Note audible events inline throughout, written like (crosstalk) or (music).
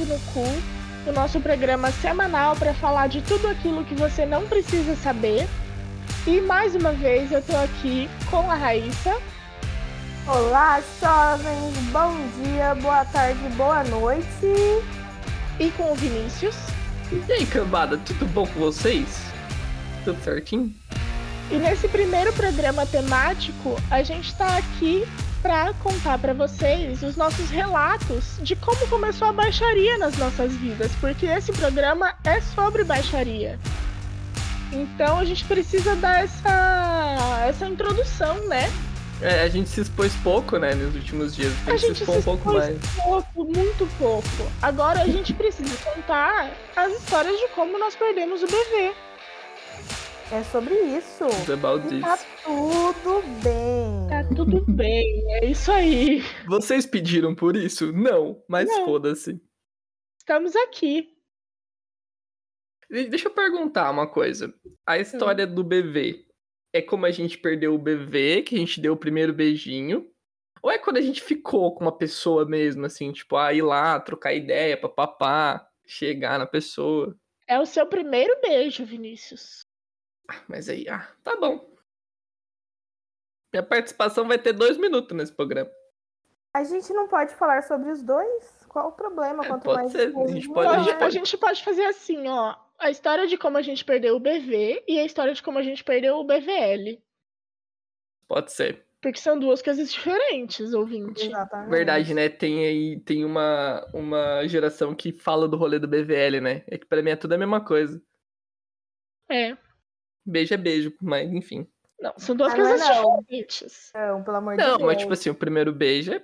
Dedo no Cu, o nosso programa semanal para falar de tudo aquilo que você não precisa saber. E mais uma vez eu tô aqui com a Raíssa. Olá, jovens! Bom dia, boa tarde, boa noite. E com o Vinícius. E aí, cambada, tudo bom com vocês? Tudo certinho? E nesse primeiro programa temático, a gente tá aqui para contar para vocês os nossos relatos de como começou a baixaria nas nossas vidas, porque esse programa é sobre baixaria. Então a gente precisa dar essa, essa introdução, né? É, a gente se expôs pouco, né, nos últimos dias. Tem a que se gente expor um pouco mais. pouco, muito pouco. Agora a gente precisa contar as histórias de como nós perdemos o bebê. É sobre isso. It's about this. tá tudo bem. Tá tudo bem, é isso aí. Vocês pediram por isso? Não, mas Não. foda-se. Estamos aqui. Deixa eu perguntar uma coisa. A história do bebê é como a gente perdeu o bebê, que a gente deu o primeiro beijinho? Ou é quando a gente ficou com uma pessoa mesmo, assim, tipo, ah, ir lá, trocar ideia, papapá, chegar na pessoa? É o seu primeiro beijo, Vinícius. Mas aí, ah, tá bom. Minha participação vai ter dois minutos nesse programa. A gente não pode falar sobre os dois? Qual o problema? É, Quanto pode mais ser, a gente pode- a Pode- gente a gente pode fazer assim, ó. A história de como a gente perdeu o bebê e a história de como a gente perdeu o BVL. Pode ser. Porque são duas coisas diferentes, ouvinte. Exatamente. Verdade, né? Tem aí, tem uma, uma geração que fala do rolê do BVL, né? É que pra mim é tudo a mesma coisa. É. Beijo é beijo, mas enfim. Não, são duas Ah, não coisas não. diferentes. Não, pelo amor de Não, Deus. mas tipo assim, o primeiro beijo é a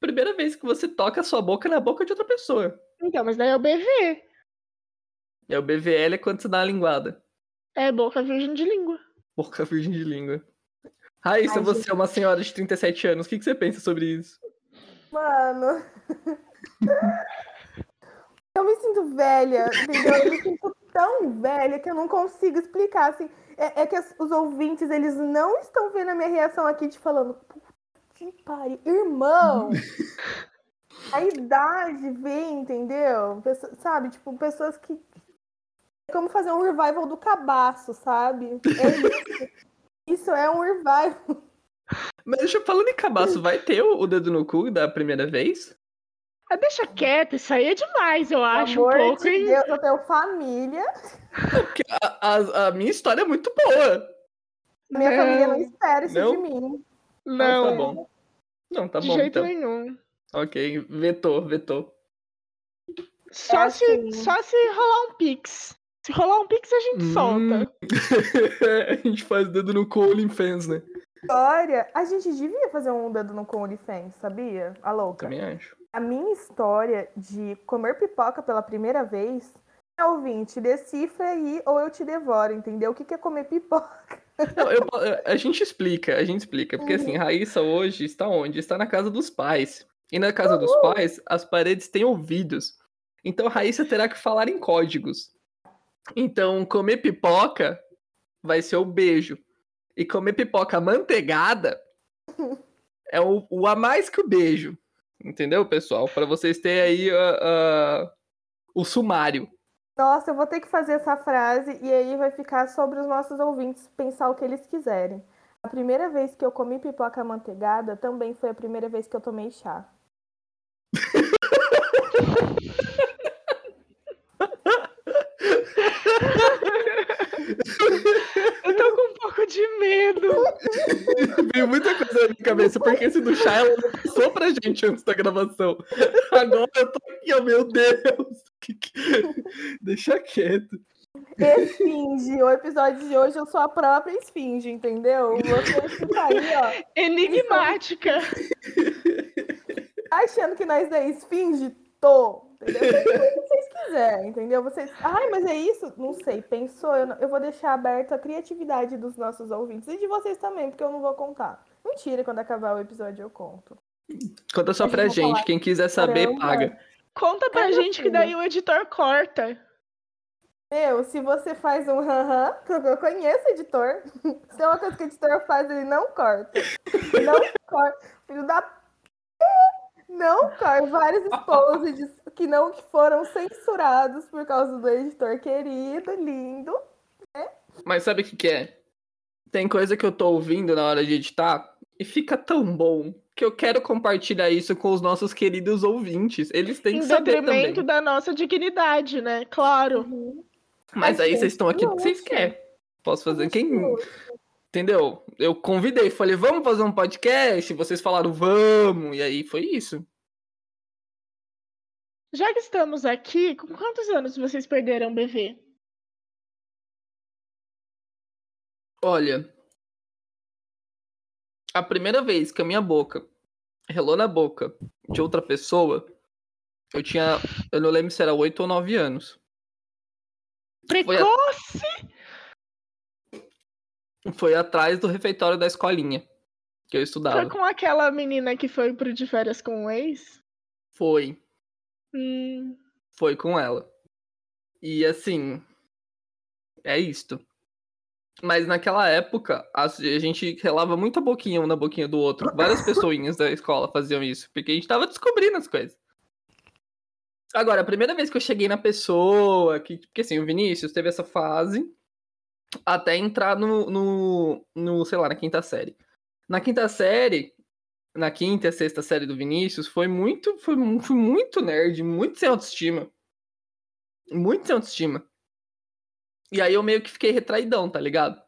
primeira vez que você toca a sua boca na boca de outra pessoa. Então, mas daí é o BV. É o BVL é quando você dá uma linguada. É boca virgem de língua. Boca virgem de língua. Raíssa, Ai, você gente. é uma senhora de 37 anos. O que, que você pensa sobre isso? Mano. (laughs) eu me sinto velha, entendeu? Eu me sinto tão velha que eu não consigo explicar. Assim. É, é que as- os ouvintes, eles não estão vendo a minha reação aqui te falando. "Puta Que pariu. Irmão! (laughs) A idade vem, entendeu? Pesso- sabe? Tipo, pessoas que. É como fazer um revival do cabaço, sabe? É isso. (laughs) Isso é um revival. Mas deixa eu falando em cabaço, vai ter o dedo no cu da primeira vez? Ah, deixa quieto, isso aí é demais, eu Pelo acho, um amor pouco, de? Deus, eu tenho família. A, a- a minha história é muito boa. Minha Não. família não espera isso Não? de mim. Não, tá bom. Não, tá de bom jeito então. nenhum. Ok, vetou, vetou. Só, É se, assim. só se rolar um pix. Se rolar um pix, a gente Hum. solta. (laughs) a gente faz dedo no OnlyFans, né? História. A gente devia fazer um dedo no OnlyFans, sabia? A louca. Também acho. A minha história de comer pipoca pela primeira vez é ouvinte, decifra aí ou eu te devoro, entendeu? O que que é comer pipoca? (laughs) Não, eu- a gente explica, a gente explica. Porque assim, Raíssa hoje está onde? Está na casa dos pais. E na casa dos pais, as paredes têm ouvidos. Então a Raíssa terá que falar em códigos. Então, comer pipoca vai ser o beijo. E comer pipoca manteigada (laughs) é o, o a mais que o beijo. Entendeu, pessoal? Para vocês terem aí ah, ah, o sumário. Nossa, eu vou ter que fazer essa frase e aí vai ficar sobre os nossos ouvintes pensar o que eles quiserem. A primeira vez que eu comi pipoca manteigada também foi a primeira vez que eu tomei chá. (laughs) Eu tô com um pouco de medo. Veio muita coisa na minha cabeça, porque esse do chá ela não passou pra gente antes da gravação. Agora eu tô aqui, ó, meu Deus. Deixa quieto. Esfinge, o episódio de hoje eu sou a própria esfinge, entendeu? Você fica aí, ó, Enigmática. achando que nós é esfinge? Tô, entendeu? O que vocês quiserem, entendeu? Vocês, ai, mas é isso? Não sei, pensou? Eu, não- eu vou deixar aberto a criatividade dos nossos ouvintes e de vocês também, porque eu não vou contar. Mentira, quando acabar o episódio eu conto. Conta só pra gente. Quem quiser saber, caramba. paga. Conta pra meu gente que daí o editor corta. Meu, se você faz um aham, porque eu conheço o editor. (laughs) Se é uma coisa que o editor faz, ele não corta. Não corta. Filho da. Não, cara, vários exposeds que não foram censurados por causa do editor querido, lindo. Mas sabe o que, que é? Tem coisa que eu tô ouvindo na hora de editar e fica tão bom que eu quero compartilhar isso com os nossos queridos ouvintes. Eles têm Em que saber detrimento também. da nossa dignidade, né? Claro. Mas Mas aí vocês estão aqui porque vocês querem. Posso fazer quem. Entendeu? Eu convidei, falei, vamos fazer um podcast? Vocês falaram, vamos. E aí foi isso. Já que estamos aqui, com quantos anos vocês perderam o bebê? Olha. A primeira vez que a minha boca relou na boca de outra pessoa, eu tinha. Eu não lembro se era 8 ou 9 anos. Foi a- Precoce! Foi atrás do refeitório da escolinha que eu Foi estudava. com aquela menina que foi pro de férias com o ex? Foi. Hum, Foi com ela. E assim. É isto. Mas naquela época, a gente relava muito a boquinha um na boquinha do outro. Várias pessoinhas da escola faziam isso, porque a gente tava descobrindo as coisas. Agora, a primeira vez que eu cheguei na pessoa, que, porque assim, o Vinícius teve essa fase até entrar no, no, no, sei lá, na quinta série. Na quinta série, na quinta e sexta série do Vinícius, foi muito, foi, foi muito nerd, muito sem autoestima. Muito sem autoestima. E aí eu meio que fiquei retraidão, tá ligado?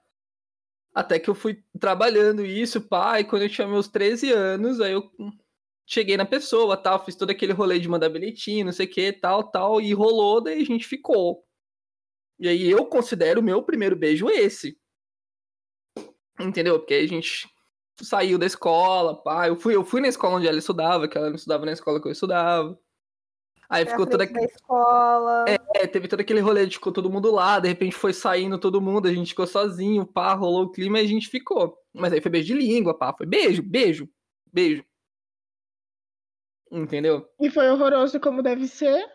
Até que eu fui trabalhando isso, pai, quando eu tinha meus 13 anos, aí eu cheguei na pessoa, tal, fiz todo aquele rolê de mandar bilhetinho, não sei o que, tal, tal, e rolou, daí a gente ficou. E aí eu considero o meu primeiro beijo esse. Entendeu? Porque a gente saiu da escola, pá, eu fui, eu fui na escola onde ela estudava, que ela não estudava na escola que eu estudava. Aí ficou toda da escola. é, teve todo aquele rolê de ficou todo mundo lá, de repente foi saindo todo mundo, a gente ficou sozinho, pá, rolou o clima e a gente ficou. Mas aí foi beijo de língua, pá, foi beijo, beijo, beijo. Entendeu? e foi horroroso como deve ser.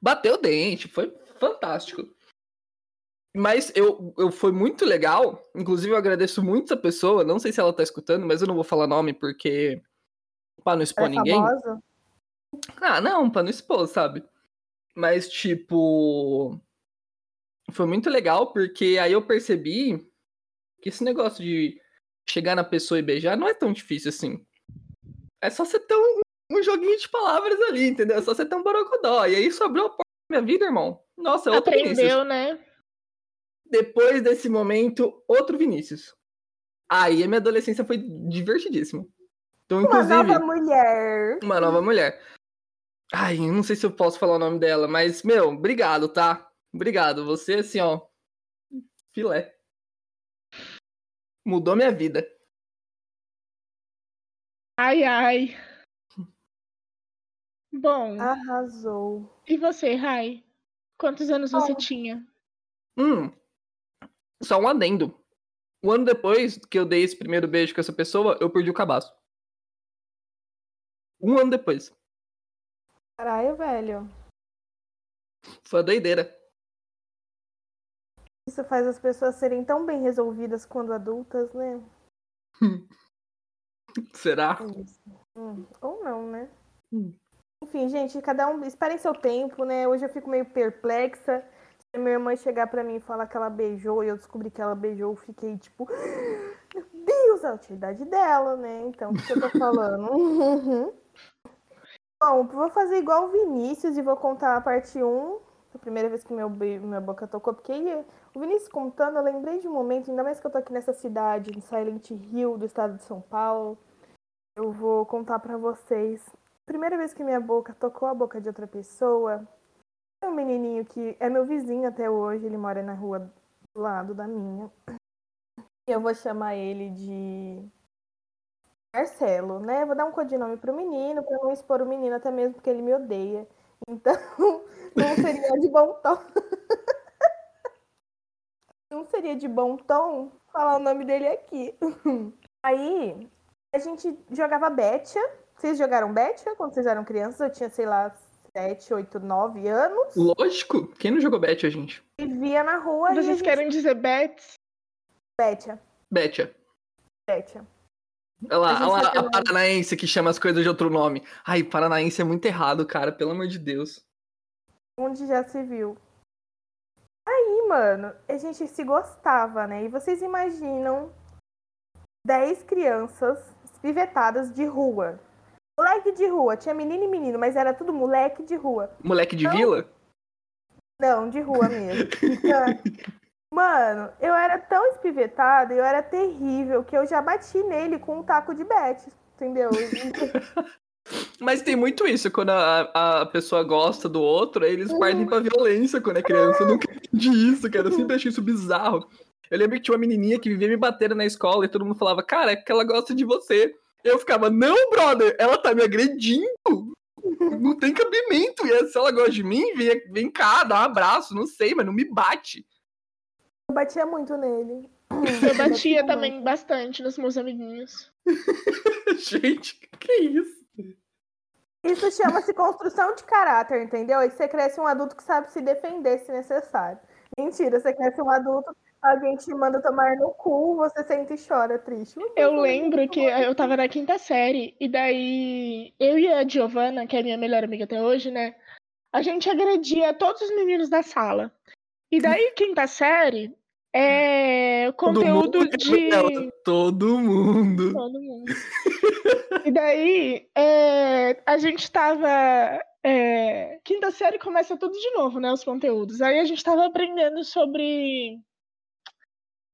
Bateu o dente, foi fantástico. Mas eu, eu foi muito legal, inclusive eu agradeço muito essa pessoa, não sei se ela tá escutando, mas eu não vou falar nome porque pra não expor é ninguém. famosa. Ah, não, pra não expor, sabe? Mas, tipo. Foi muito legal, porque aí eu percebi que esse negócio de chegar na pessoa e beijar não é tão difícil assim. É só você ter um, um joguinho de palavras ali, entendeu? É só você ter um borogodó. E aí isso abriu a porta da minha vida, irmão. Nossa, é outro Vinícius. Aprendeu, né? Depois desse momento, outro Vinícius. Aí a minha adolescência foi divertidíssima. Então, Uma inclusive. nova mulher. Uma nova mulher. Ai, não sei se eu posso falar o nome dela, mas, meu, obrigado, tá? Obrigado. Você, assim, ó. Filé. Mudou minha vida. Ai, ai. Bom, Arrasou. e você, Rai? Quantos anos você tinha? Hum. Só um adendo. Um ano depois que eu dei esse primeiro beijo com essa pessoa, eu perdi o cabaço. Um ano depois. Caralho, velho. Foi a doideira. Isso faz as pessoas serem tão bem resolvidas quando adultas, né? (laughs) Será? Isso. Hum, Ou não, né? Hum. Enfim, gente, cada um. Esperem seu tempo, né? Hoje eu fico meio perplexa. Se minha irmã chegar pra mim e falar que ela beijou e eu descobri que ela beijou, eu fiquei tipo. (gasps) Meu Deus, a idade dela, né? Então, o que eu tô falando? (laughs) Bom, vou fazer igual o Vinícius e vou contar a parte 1. A primeira vez que meu minha boca tocou, porque o Vinícius contando, eu lembrei de um momento, ainda mais que eu tô aqui nessa cidade, em Silent Hill, do estado de São Paulo. Eu vou contar pra vocês. Primeira vez que minha boca tocou a boca de outra pessoa, é um menininho que é meu vizinho até hoje, ele mora na rua do lado da minha. Eu vou chamar ele de Marcelo, né? Vou dar um codinome pro menino, pra não expor o menino, até mesmo porque ele me odeia. Então, (laughs) não seria de bom tom. (laughs) Não seria de bom tom falar o nome dele aqui. (laughs) Aí, a gente jogava Betia. Vocês jogaram Betia quando vocês eram crianças? Eu tinha, sei lá, 7, 8, 9 anos. Lógico. Quem não jogou Bet, a gente? Vivia na rua e a Vocês gente... querem dizer Bets? Betia. Betia. Betia. Olha lá, olha lá a paranaense que chama as coisas de outro nome. Ai, paranaense é muito errado, cara, pelo amor de Deus. Onde já se viu. Aí, mano, a gente se gostava, né? E vocês imaginam 10 crianças espivetadas de rua. Moleque de rua, tinha menino e menino, mas era tudo moleque de rua. Moleque de Não. vila? Não, de rua mesmo. (laughs) Mano, eu era tão espivetada, eu era terrível, que eu já bati nele com um taco de bete, entendeu? (laughs) Mas tem muito isso, quando a, a pessoa gosta do outro, aí eles partem pra violência quando é criança. Eu nunca entendi isso, cara. Eu sempre (laughs) achei isso bizarro. Eu lembro que tinha uma menininha que vivia me batendo na escola e todo mundo falava, cara, é que ela gosta de você. Eu ficava, não, brother, ela tá me agredindo. Não tem cabimento. E se ela gosta de mim, vem, vem cá, dá um abraço, não sei, mas não me bate. Eu batia muito nele. Eu batia também bastante nos meus amiguinhos. (laughs) Gente, que isso? Isso chama-se construção de caráter, entendeu? Aí você cresce um adulto que sabe se defender se necessário. Mentira, você cresce um adulto, alguém te manda tomar no cu, você sente e chora, triste. Eu lembro que eu tava na quinta série, e daí eu e a Giovana, que é minha melhor amiga até hoje, né? A gente agredia todos os meninos da sala. E daí, quinta série, é conteúdo mundo de. Todo mundo. Todo mundo. E daí, é, a gente tava. é, quinta série começa tudo de novo, né? Os conteúdos. Aí a gente tava aprendendo sobre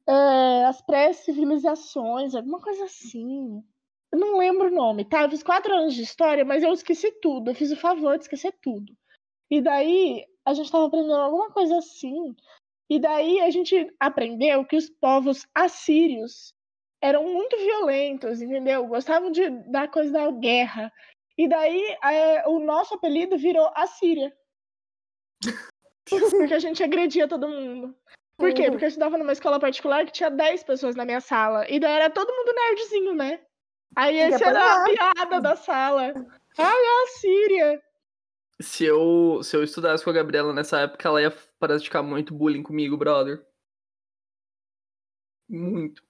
é, as pré-civilizações, alguma coisa assim. Eu não lembro o nome, tá? Eu fiz quatro anos de história, mas eu esqueci tudo. Eu fiz o favor de esquecer tudo. E daí, a gente tava aprendendo alguma coisa assim. E daí, a gente aprendeu que os povos assírios eram muito violentos, entendeu? Gostavam de, da coisa da guerra. E daí é, o nosso apelido virou Assíria. (laughs) Porque a gente agredia todo mundo. Por quê? Uhum. Porque eu estudava numa escola particular que tinha 10 pessoas na minha sala. E daí era todo mundo nerdzinho, né? Aí esse era a piada da sala. Ai, a Assíria. Se eu, se eu estudasse com a Gabriela nessa época, ela ia praticar muito bullying comigo, brother. Muito.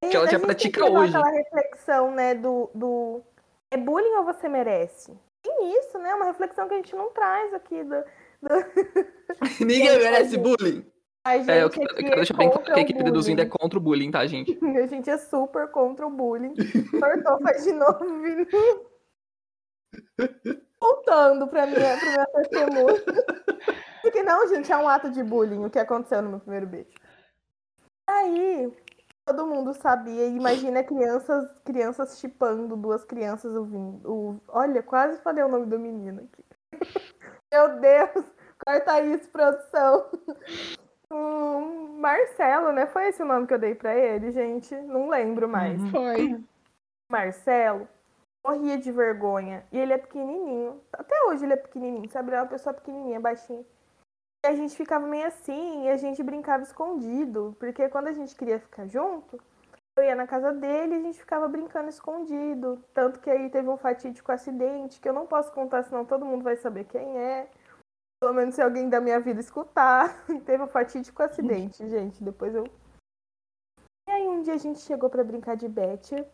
Que ela já gente tem que pratica hoje. aquela reflexão, né, do, do... É bullying ou você merece? Tem isso, né? Uma reflexão que a gente não traz aqui. Do... (laughs) (laughs) Ninguém Gente, merece gente, bullying. A gente É, eu quero, eu quero é deixar bem claro que a o equipe deduzindo é contra o bullying, tá, gente? (laughs) A gente é super contra o bullying. Cortou, faz de novo, Vini. Voltando pra minha, pra minha (laughs) testemunha. Porque não, gente, é um ato de bullying o que aconteceu no meu primeiro beijo. Aí, todo mundo sabia. Imagina crianças crianças chipando duas crianças ouvindo. O, olha, quase falei o nome do menino aqui. (laughs) Meu Deus, corta isso, produção. O Marcelo, né? Foi esse o nome que eu dei pra ele, gente? Não lembro mais. Uhum. Foi. Marcelo morria de vergonha. E ele é pequenininho. Até hoje ele é pequenininho, sabe? Ele é uma pessoa pequenininha, baixinha. E a gente ficava meio assim e a gente brincava escondido. Porque quando a gente queria ficar junto, eu ia na casa dele e a gente ficava brincando escondido. Tanto que aí teve um fatídico acidente que eu não posso contar, senão todo mundo vai saber quem é. Pelo menos se alguém da minha vida escutar. (laughs) teve um fatídico acidente, gente. Depois eu. E aí um dia a gente chegou pra brincar de Betty.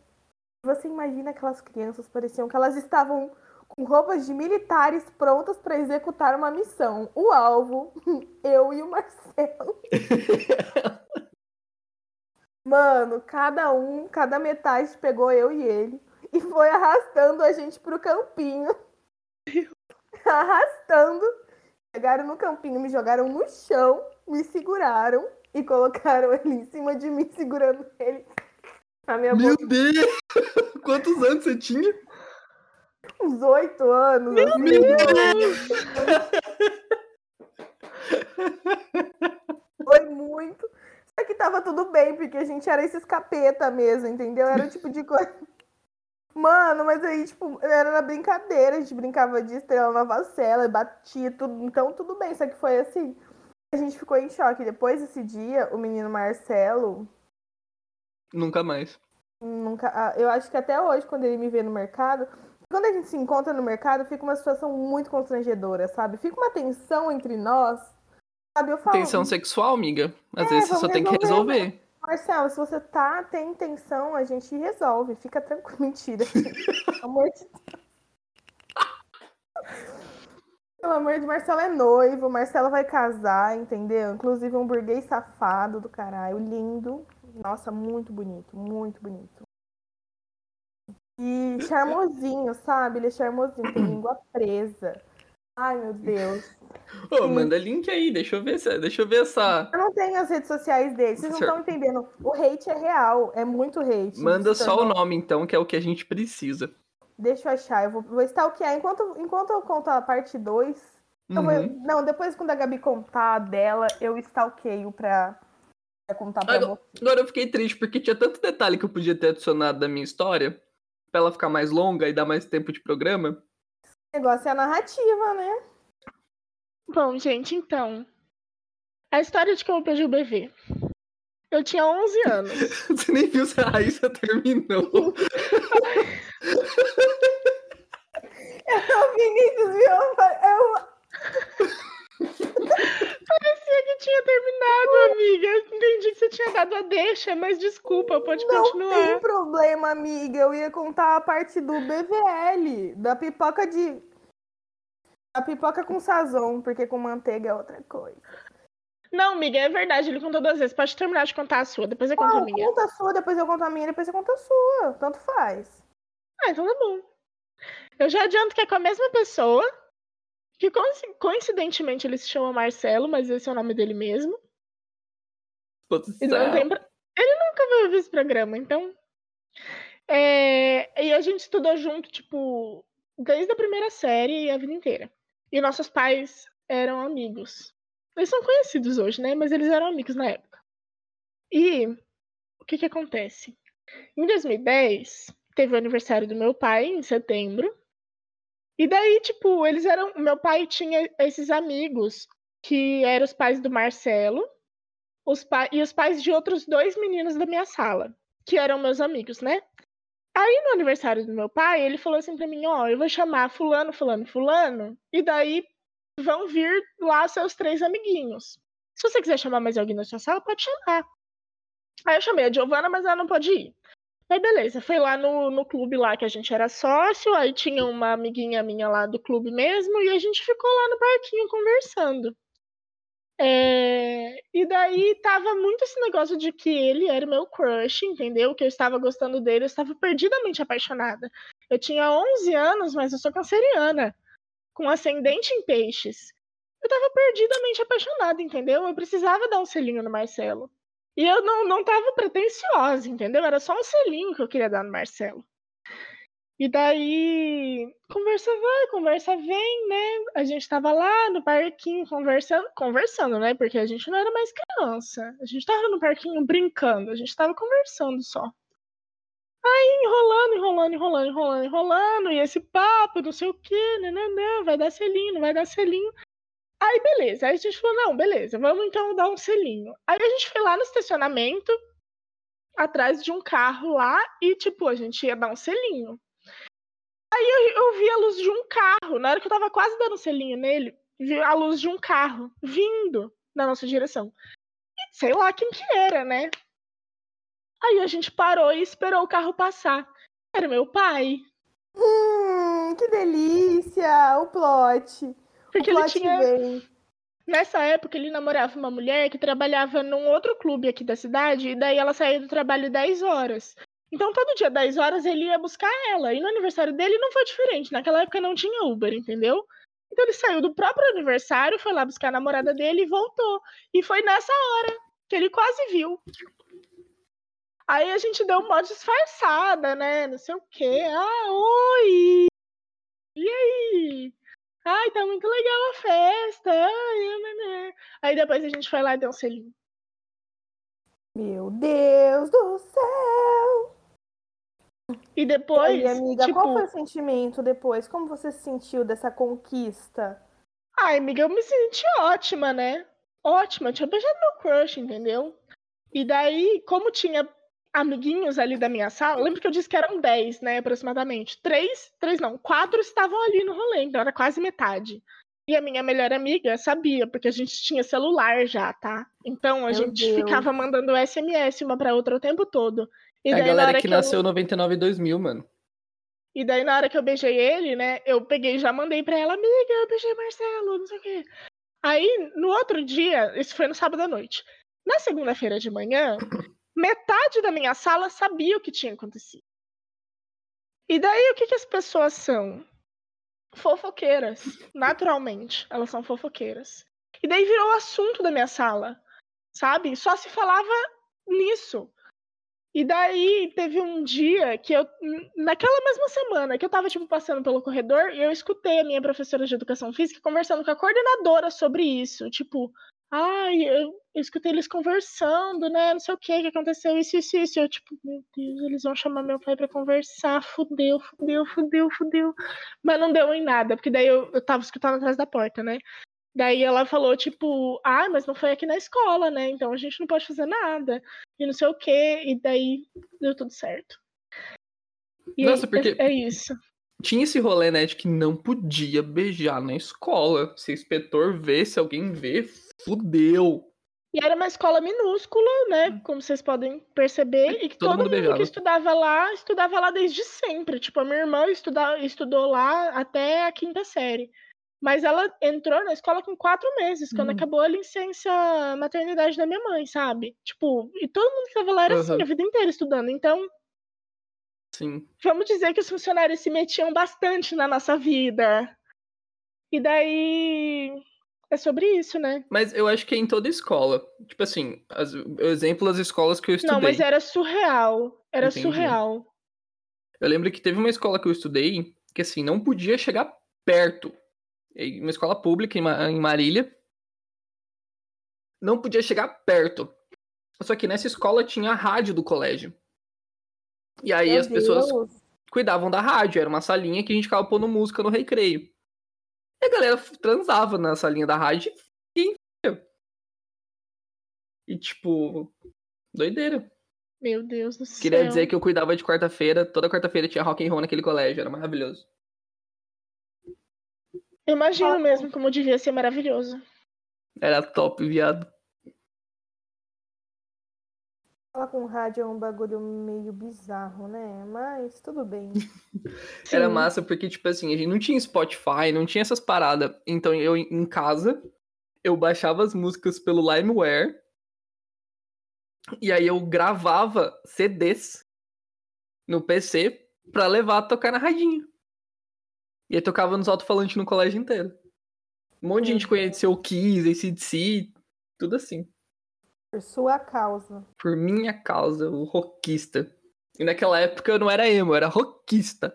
Você imagina aquelas crianças, pareciam que elas estavam com roupas de militares prontas para executar uma missão. O alvo, (laughs) eu e o Marcelo. (laughs) Mano, cada um, cada metade pegou eu e ele e foi arrastando a gente pro campinho. Arrastando. Chegaram no campinho, me jogaram no chão, me seguraram e colocaram ele em cima de mim, segurando ele. Meu boca, Deus! (laughs) Quantos anos você tinha? uns oito anos. assim. Meu Deus! Foi muito. Só que tava tudo bem, porque a gente era esses capeta mesmo, entendeu? Era o tipo de coisa. Mano, mas aí, tipo, era na brincadeira, a gente brincava de estrela nova cela, batia tudo, então tudo bem, só que foi assim. A gente ficou em choque. Depois desse dia, o menino Marcelo, Nunca mais. nunca. ah, Eu acho que até hoje, quando ele me vê no mercado, quando a gente se encontra no mercado, fica uma situação muito constrangedora, sabe? Fica uma tensão entre nós. Sabe, eu falo. Tensão sexual, amiga. Às É, vezes você só tem que resolver. Marcelo, se você tá, tem intenção, a gente resolve. Fica tranquilo. (laughs) Mentira. Pelo amor de Deus. Pelo amor de Marcelo é noivo, Marcelo vai casar, entendeu? Inclusive um burguês safado do caralho, lindo. Nossa, muito bonito, muito bonito. E charmosinho, sabe? Ele é charmosinho, tem língua presa. Ai, meu Deus. Ô, oh, manda link aí, deixa eu ver, deixa eu ver essa. Eu não tenho as redes sociais dele, vocês não estão entendendo. O hate é real, é muito hate. Manda só o nome, então, que é o que a gente precisa. Deixa eu achar, eu vou, vou stalkear. Enquanto, enquanto eu conto a parte 2. Uhum. Vou... Não, depois quando a Gabi contar dela, eu stalkeio pra, pra contar pra agora, você. Agora eu fiquei triste, porque tinha tanto detalhe que eu podia ter adicionado da minha história, pra ela ficar mais longa e dar mais tempo de programa. O negócio é a narrativa, né? Bom, gente, então. A história de como eu perdi o bebê. Eu tinha 11 anos. (laughs) Você nem viu se a Raíssa terminou. (laughs) eu, Vinícius viu, eu... (laughs) Parecia que tinha terminado, amiga. Eu entendi que você tinha dado a deixa, mas desculpa, pode não continuar. Não tem problema, amiga. Eu ia contar a parte do BVL, da pipoca de. A pipoca com sazon, porque com manteiga é outra coisa. Não, amiga, é verdade, ele contou duas vezes. Pode terminar de contar a sua, depois eu conto a minha. Conta a sua, depois eu conto a minha, depois eu conto a sua. Tanto faz. Ah, então tá bom. Eu já adianto que é com a mesma pessoa, que coincidentemente ele se chama Marcelo, mas esse é o nome dele mesmo. E não tem pra... Ele nunca vai ouvir esse programa, então. É... E a gente estudou junto, tipo, desde a primeira série e a vida inteira. E nossos pais eram amigos. Eles são conhecidos hoje, né? Mas eles eram amigos na época. E o que que acontece? Em 2010, teve o aniversário do meu pai, em setembro. E daí, tipo, eles eram. Meu pai tinha esses amigos que eram os pais do Marcelo os pa... e os pais de outros dois meninos da minha sala, que eram meus amigos, né? Aí no aniversário do meu pai, ele falou assim pra mim: Ó, oh, eu vou chamar Fulano, Fulano, Fulano, e daí vão vir lá seus três amiguinhos. Se você quiser chamar mais alguém na sua sala, pode chamar. Aí eu chamei a Giovana, mas ela não pode ir. Aí beleza, foi lá no, no clube lá que a gente era sócio, aí tinha uma amiguinha minha lá do clube mesmo, e a gente ficou lá no parquinho conversando. É... E daí tava muito esse negócio de que ele era meu crush, entendeu? Que eu estava gostando dele, eu estava perdidamente apaixonada. Eu tinha 11 anos, mas eu sou canceriana com ascendente em peixes. Eu tava perdidamente apaixonada, entendeu? Eu precisava dar um selinho no Marcelo. E eu não, não tava pretensiosa, entendeu? Era só um selinho que eu queria dar no Marcelo. E daí, conversa vai, conversa vem, né? A gente tava lá no parquinho conversando, conversando, né? Porque a gente não era mais criança. A gente tava no parquinho brincando, a gente tava conversando só. Aí enrolando, enrolando, enrolando, enrolando, enrolando, e esse papo, não sei o quê, nananã, vai dar selinho, não vai dar selinho. Aí beleza, aí a gente falou, não, beleza, vamos então dar um selinho. Aí a gente foi lá no estacionamento, atrás de um carro lá, e tipo, a gente ia dar um selinho. Aí eu, eu vi a luz de um carro, na hora que eu tava quase dando um selinho nele, vi a luz de um carro vindo na nossa direção. E sei lá quem que era, né? Aí a gente parou e esperou o carro passar. Era meu pai. Hum, que delícia! O plot. Porque o ele tinha. Vem. Nessa época, ele namorava uma mulher que trabalhava num outro clube aqui da cidade, e daí ela saía do trabalho 10 horas. Então, todo dia, 10 horas, ele ia buscar ela. E no aniversário dele não foi diferente. Naquela época não tinha Uber, entendeu? Então, ele saiu do próprio aniversário, foi lá buscar a namorada dele e voltou. E foi nessa hora que ele quase viu. Aí a gente deu uma disfarçada, né? Não sei o quê. Ah, oi! E aí? Ai, tá muito legal a festa. Ai. Aí depois a gente foi lá e deu um selinho. Meu Deus do céu! E depois. E aí, amiga, tipo... qual foi o sentimento depois? Como você se sentiu dessa conquista? Ai, amiga, eu me senti ótima, né? Ótima. Eu tinha beijado meu crush, entendeu? E daí, como tinha amiguinhos ali da minha sala, lembro que eu disse que eram 10, né, aproximadamente. Três, três não, quatro estavam ali no rolê, então era quase metade. E a minha melhor amiga sabia, porque a gente tinha celular já, tá? Então a Meu gente Deus. ficava mandando SMS uma pra outra o tempo todo. E É a daí, na galera hora que eu- nasceu 99 e 2000, mano. E daí, na hora que eu beijei ele, né, eu peguei e já mandei pra ela, amiga, eu beijei Marcelo, não sei o quê. Aí, no outro dia, isso foi no sábado à noite. Na segunda-feira de manhã, metade da minha sala sabia o que tinha acontecido. E daí, o que, que as pessoas são? Fofoqueiras, (laughs) naturalmente. Elas são fofoqueiras. E daí virou o assunto da minha sala, sabe? Só se falava nisso. E daí teve um dia que eu, naquela mesma semana, que eu tava, tipo, passando pelo corredor e eu escutei a minha professora de educação física conversando com a coordenadora sobre isso. Tipo, ai, eu, eu escutei eles conversando, né? Não sei o que, que aconteceu, isso, isso, isso. Eu, tipo, meu Deus, eles vão chamar meu pai pra conversar. Fudeu, fudeu, fudeu, fudeu. Mas não deu em nada, porque daí eu, eu tava escutando atrás da porta, né? Daí ela falou, tipo, ah, mas não foi aqui na escola, né? Então a gente não pode fazer nada. E não sei o quê. E daí deu tudo certo. E Nossa, porque- é, é isso. Tinha esse rolê, né, de que não podia beijar na escola. Se o inspetor vê, se alguém vê, fudeu. E era uma escola minúscula, né? Como vocês podem perceber. E que Todo todo, mundo mundo, que estudava lá, estudava lá desde sempre. Tipo, a minha irmã estudou lá até a quinta série. Mas ela entrou na escola com quatro meses, quando Hum. acabou a licença maternidade da minha mãe, sabe? Tipo, e todo mundo que tava lá era assim, Aham. a vida inteira estudando. Então, Sim. vamos dizer que os funcionários se metiam bastante na nossa vida. E daí. É sobre isso, né? Mas eu acho que é em toda escola. Tipo assim, as, o exemplo das escolas que eu estudei. Não, mas era surreal. Era Entendi. surreal. Eu lembro que teve uma escola que eu estudei que assim, não podia chegar perto. Uma escola pública em Marília. Não podia chegar perto. Só que nessa escola tinha a rádio do colégio. E aí Meu as pessoas Deus. cuidavam da rádio. Era uma salinha que a gente ficava pondo música no recreio. E a galera transava na salinha da rádio e. E tipo, doideira. Meu Deus do céu. Queria dizer que eu cuidava de quarta-feira, toda quarta-feira tinha rock and roll naquele colégio, era maravilhoso. Eu imagino mesmo como devia ser maravilhoso. Era top, viado. Falar com rádio é um bagulho meio bizarro, né? Mas tudo bem. (laughs) Era massa porque, tipo assim, a gente não tinha Spotify, não tinha essas paradas. Então eu, em casa, eu baixava as músicas pelo LimeWare. E aí eu gravava CDs no PC pra levar a tocar na radinho. E aí tocava nos alto-falantes no colégio inteiro. Um monte de gente conheceu o Kiss, ACDC, tudo assim. Por sua causa. Por minha causa, o rockista. E naquela época eu não era emo, eu era rockista.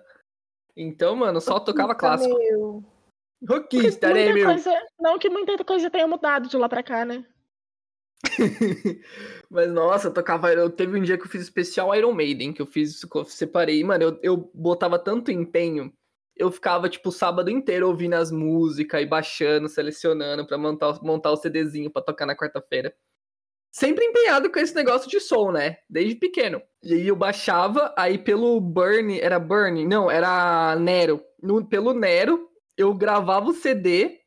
Então, mano, só tocava clássico. Meu. Rockista, né, meu? coisa, não que muita coisa tenha mudado de lá pra cá, né? (laughs) Mas nossa, eu tocava. Eu teve um dia que eu fiz especial Iron Maiden, que eu fiz, que eu separei. Mano, eu, eu botava tanto empenho. Eu ficava, tipo, o sábado inteiro ouvindo as músicas e baixando, selecionando pra montar, montar o CDzinho pra tocar na quarta-feira. Sempre empenhado com esse negócio de som, né? Desde pequeno. E aí eu baixava, aí pelo Burn, era Burn? Não, era Nero. No- pelo Nero, eu gravava o CD,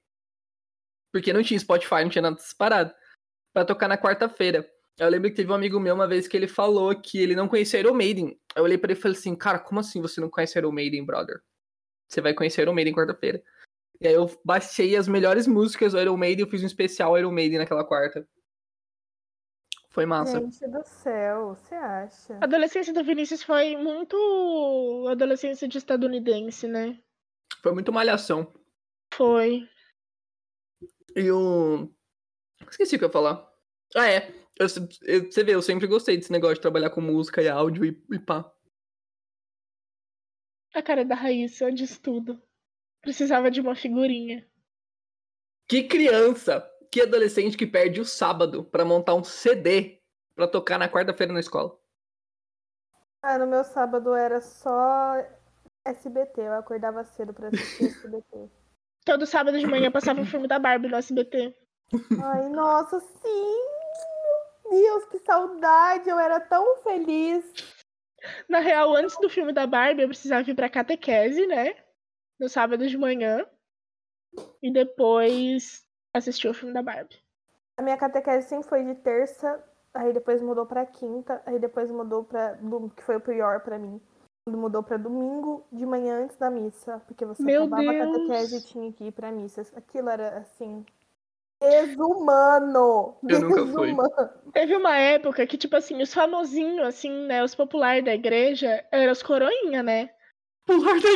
porque não tinha Spotify, não tinha nada dessas paradas pra tocar na quarta-feira. Eu lembro que teve um amigo meu uma vez que ele falou que ele não conhecia Iron Maiden. Eu olhei pra ele e falei assim, cara, como assim você não conhece Iron Maiden, brother? Você vai conhecer Iron Maiden quarta-feira. E aí eu baixei as melhores músicas do Iron Maiden e eu fiz um especial Iron Maiden naquela quarta. Foi massa. Gente do céu, você acha? A adolescência do Vinícius foi muito adolescência de estadunidense, né? Foi muito malhação. Foi. E o. Esqueci o que eu ia falar. Ah, é. Eu- eu- você vê, eu sempre gostei desse negócio de trabalhar com música e áudio e, e pá. A cara da Raíssa diz tudo. Precisava de uma figurinha. Que criança, que adolescente que perde o sábado pra montar um CD pra tocar na quarta-feira na escola. Ah, no meu sábado era só SBT. Eu acordava cedo pra assistir SBT. (laughs) Todo sábado de manhã passava um filme da Barbie no SBT. Ai, nossa, sim! Meu Deus, que saudade! Eu era tão feliz. Na real, antes do filme da Barbie, eu precisava ir pra catequese, né? No sábado de manhã. e depois assistir o filme da Barbie. A minha catequese sempre foi de terça, aí depois mudou pra quinta, aí depois mudou pra. que foi o pior pra mim. Mudou pra domingo de manhã antes da missa. Porque você Meu acabava a Deus. catequese e tinha que ir pra missa. Aquilo era assim. Desumano! Eu nunca fui. Desumano. Teve uma época que, tipo assim, os famosinhos, assim, né, os populares da igreja, eram os coroinha, né? Pular da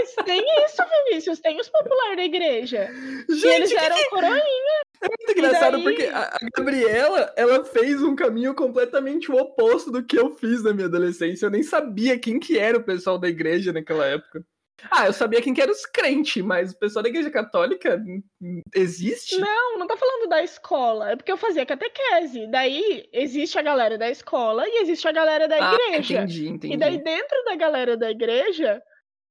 Mas tem isso, Vinícius, tem os populares da igreja. e eles Gente, eram coroinha. é muito engraçado daí? porque a, Gabriela, ela fez um caminho completamente o oposto do que eu fiz na minha adolescência. Eu nem sabia quem que era o pessoal da igreja naquela época. Ah, eu sabia quem que eram os crentes, mas o pessoal da igreja católica hum, hum, existe? Não, não tô falando da escola, é porque eu fazia catequese. Daí existe a galera da escola e existe a galera da ah, igreja. entendi, entendi. E daí dentro da galera da igreja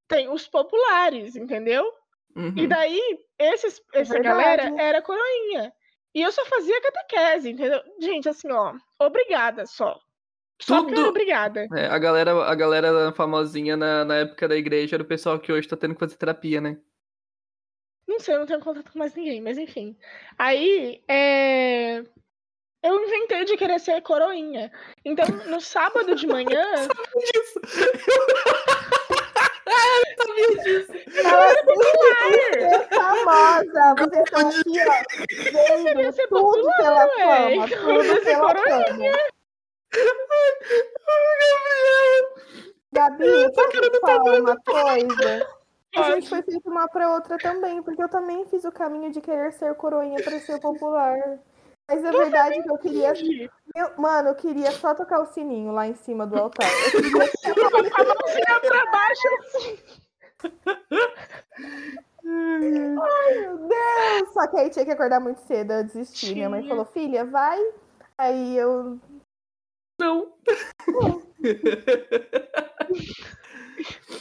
tem os populares, entendeu? Uhum. E daí, esses, essa verdade. galera era coroinha. E eu só fazia catequese, entendeu? Gente, assim, ó, obrigada só. Só que Tudo- obrigada. É, a galera, a galera famosinha na, na época da igreja era o pessoal que hoje tá tendo que fazer terapia, né? Não sei, eu não tenho contato com mais ninguém, mas enfim. Aí, é... eu inventei de querer ser coroinha. Então, no sábado de manhã, (laughs) Disso. (laughs) eu sabia disso. Quis ser famosa. Vocês estão aqui, ó, vendo tudo popular, pela ué. fama. Eu queria Tudo ser pela coroinha. fama. Gabi, posso querendo te falar uma coisa? A gente foi feito uma pra outra também, porque eu também fiz o caminho de querer ser coroinha pra ser popular. Mas a verdade é que eu queria. eu- mano, eu queria só tocar o sininho lá em cima do altar. Eu (laughs) queria a mãozinha pra baixo, assim. Meu Deus! Só que aí tinha que acordar muito cedo, eu desisti. Minha mãe falou, filha, vai. Aí eu. Não. (laughs)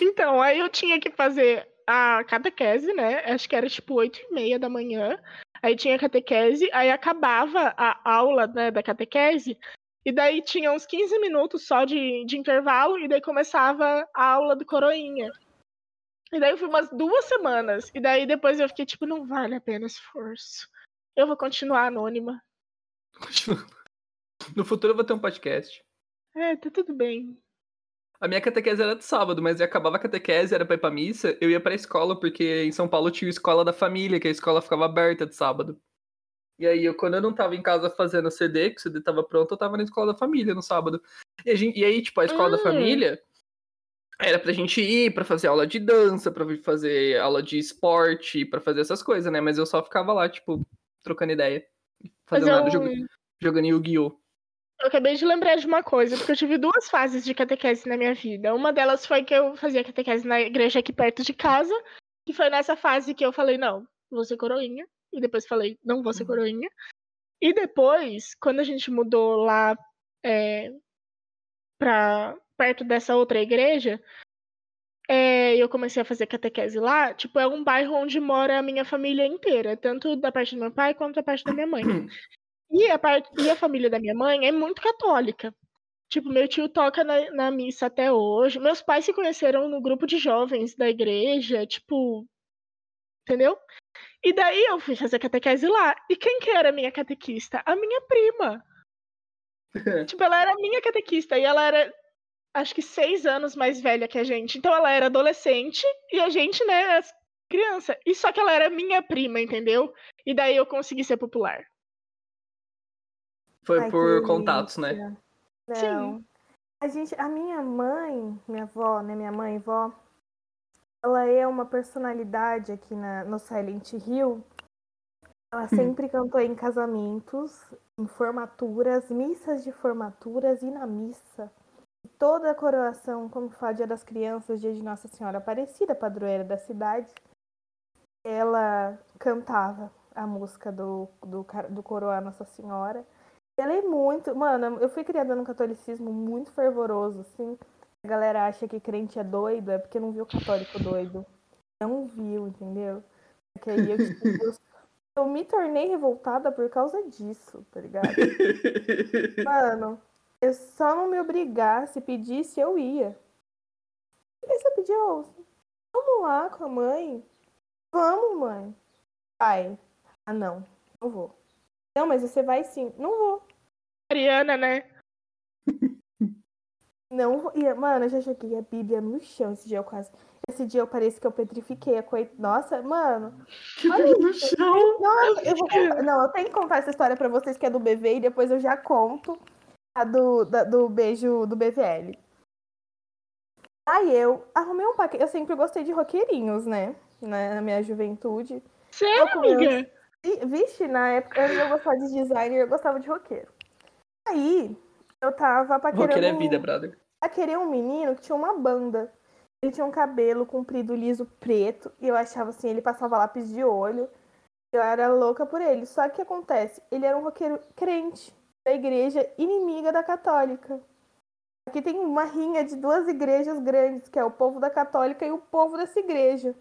Então, aí eu tinha que fazer a catequese, né? Acho que era tipo 8 e meia da manhã. Aí tinha catequese, aí acabava a aula né, da catequese, e daí tinha uns 15 minutos só de, de intervalo, e daí começava a aula do coroinha. E daí eu fui umas duas semanas, e daí depois eu fiquei tipo, não vale a pena esforço. Eu vou continuar anônima. Continua. (laughs) No futuro eu vou ter um podcast. É, tá tudo bem. A minha catequese era de sábado, mas eu acabava a catequese, era pra ir pra missa, eu ia pra escola, porque em São Paulo tinha a escola da família, que a escola ficava aberta de sábado. E aí, eu, quando eu não tava em casa fazendo CD, que o CD tava pronto, eu tava na escola da família no sábado. E, gente- e aí, tipo, a escola da Hum. família era pra gente ir pra fazer aula de dança, pra fazer aula de esporte, pra fazer essas coisas, né? Mas eu só ficava lá, tipo, trocando ideia. Fazendo nada, jogando, jogando Yu-Gi-Oh! Eu acabei de lembrar de uma coisa, porque eu tive duas fases de catequese na minha vida. Uma delas foi que eu fazia catequese na igreja aqui perto de casa, e foi nessa fase que eu falei, não, vou ser coroinha. E depois falei, não vou ser coroinha. E depois, quando a gente mudou lá é, pra perto dessa outra igreja, é, eu comecei a fazer catequese lá, tipo, é um bairro onde mora a minha família inteira, tanto da parte do meu pai quanto da parte da minha mãe. (clears throat) E a, parte, e a família da minha mãe é muito católica. Tipo, meu tio toca na, na missa até hoje. Meus pais se conheceram no grupo de jovens da igreja, tipo. Entendeu? E daí eu fui fazer catequese lá. E quem que era a minha catequista? A minha prima. (laughs) tipo, ela era a minha catequista. E ela era, acho que seis anos mais velha que a gente. Então ela era adolescente e a gente, né, criança. E só que ela era minha prima, entendeu? E daí eu consegui ser popular. Foi Ai, por contatos, né? delícia. Sim. Não. A gente, a minha mãe, minha avó, né, minha mãe e vó, ela é uma personalidade aqui na, no Silent Hill. Ela sempre cantou em casamentos, em formaturas, missas de formaturas e na missa. Toda a coroação, como fala Dia das Crianças, Dia de Nossa Senhora Aparecida, padroeira da cidade, ela cantava a música do, do, do Coroar Nossa Senhora. Ela é muito. Mano, eu fui criada num catolicismo muito fervoroso, assim. A galera acha que crente é doido, é porque não viu católico doido. Não viu, entendeu? Porque aí eu, (laughs) eu, eu me tornei revoltada por causa disso, tá ligado? (laughs) Mano, eu só não me obrigasse, pedisse, eu ia. E aí você pediu, vamos lá com a mãe. Vamos, mãe. Pai. Ah, não. Não vou. Não, mas você vai sim. Não vou. Mariana, né? (laughs) Não mano, eu já joguei a Bíblia no chão esse dia eu quase. Esse dia eu pareci que eu petrifiquei a coisa. Nossa, mano. Olha no chão. Nossa, eu vou contar- Não, eu tenho que contar essa história pra vocês que é do BV e depois eu já conto a do, da- do beijo do BVL. Aí eu arrumei um paquete. Eu sempre gostei de roqueirinhos, né? Na na minha juventude. Sério, meus- amiga? E, vixe, na época eu não gostava de designer, eu gostava de roqueiro. Aí eu tava paquerando. Roqueiro é vida, brother. querer um menino que tinha uma banda. Ele tinha um cabelo comprido, liso, preto. E eu achava assim, ele passava lápis de olho. Eu era louca por ele. Só que acontece? Ele era um roqueiro crente da igreja inimiga da católica. Aqui tem uma rinha de duas igrejas grandes, que é o povo da católica e o povo dessa igreja.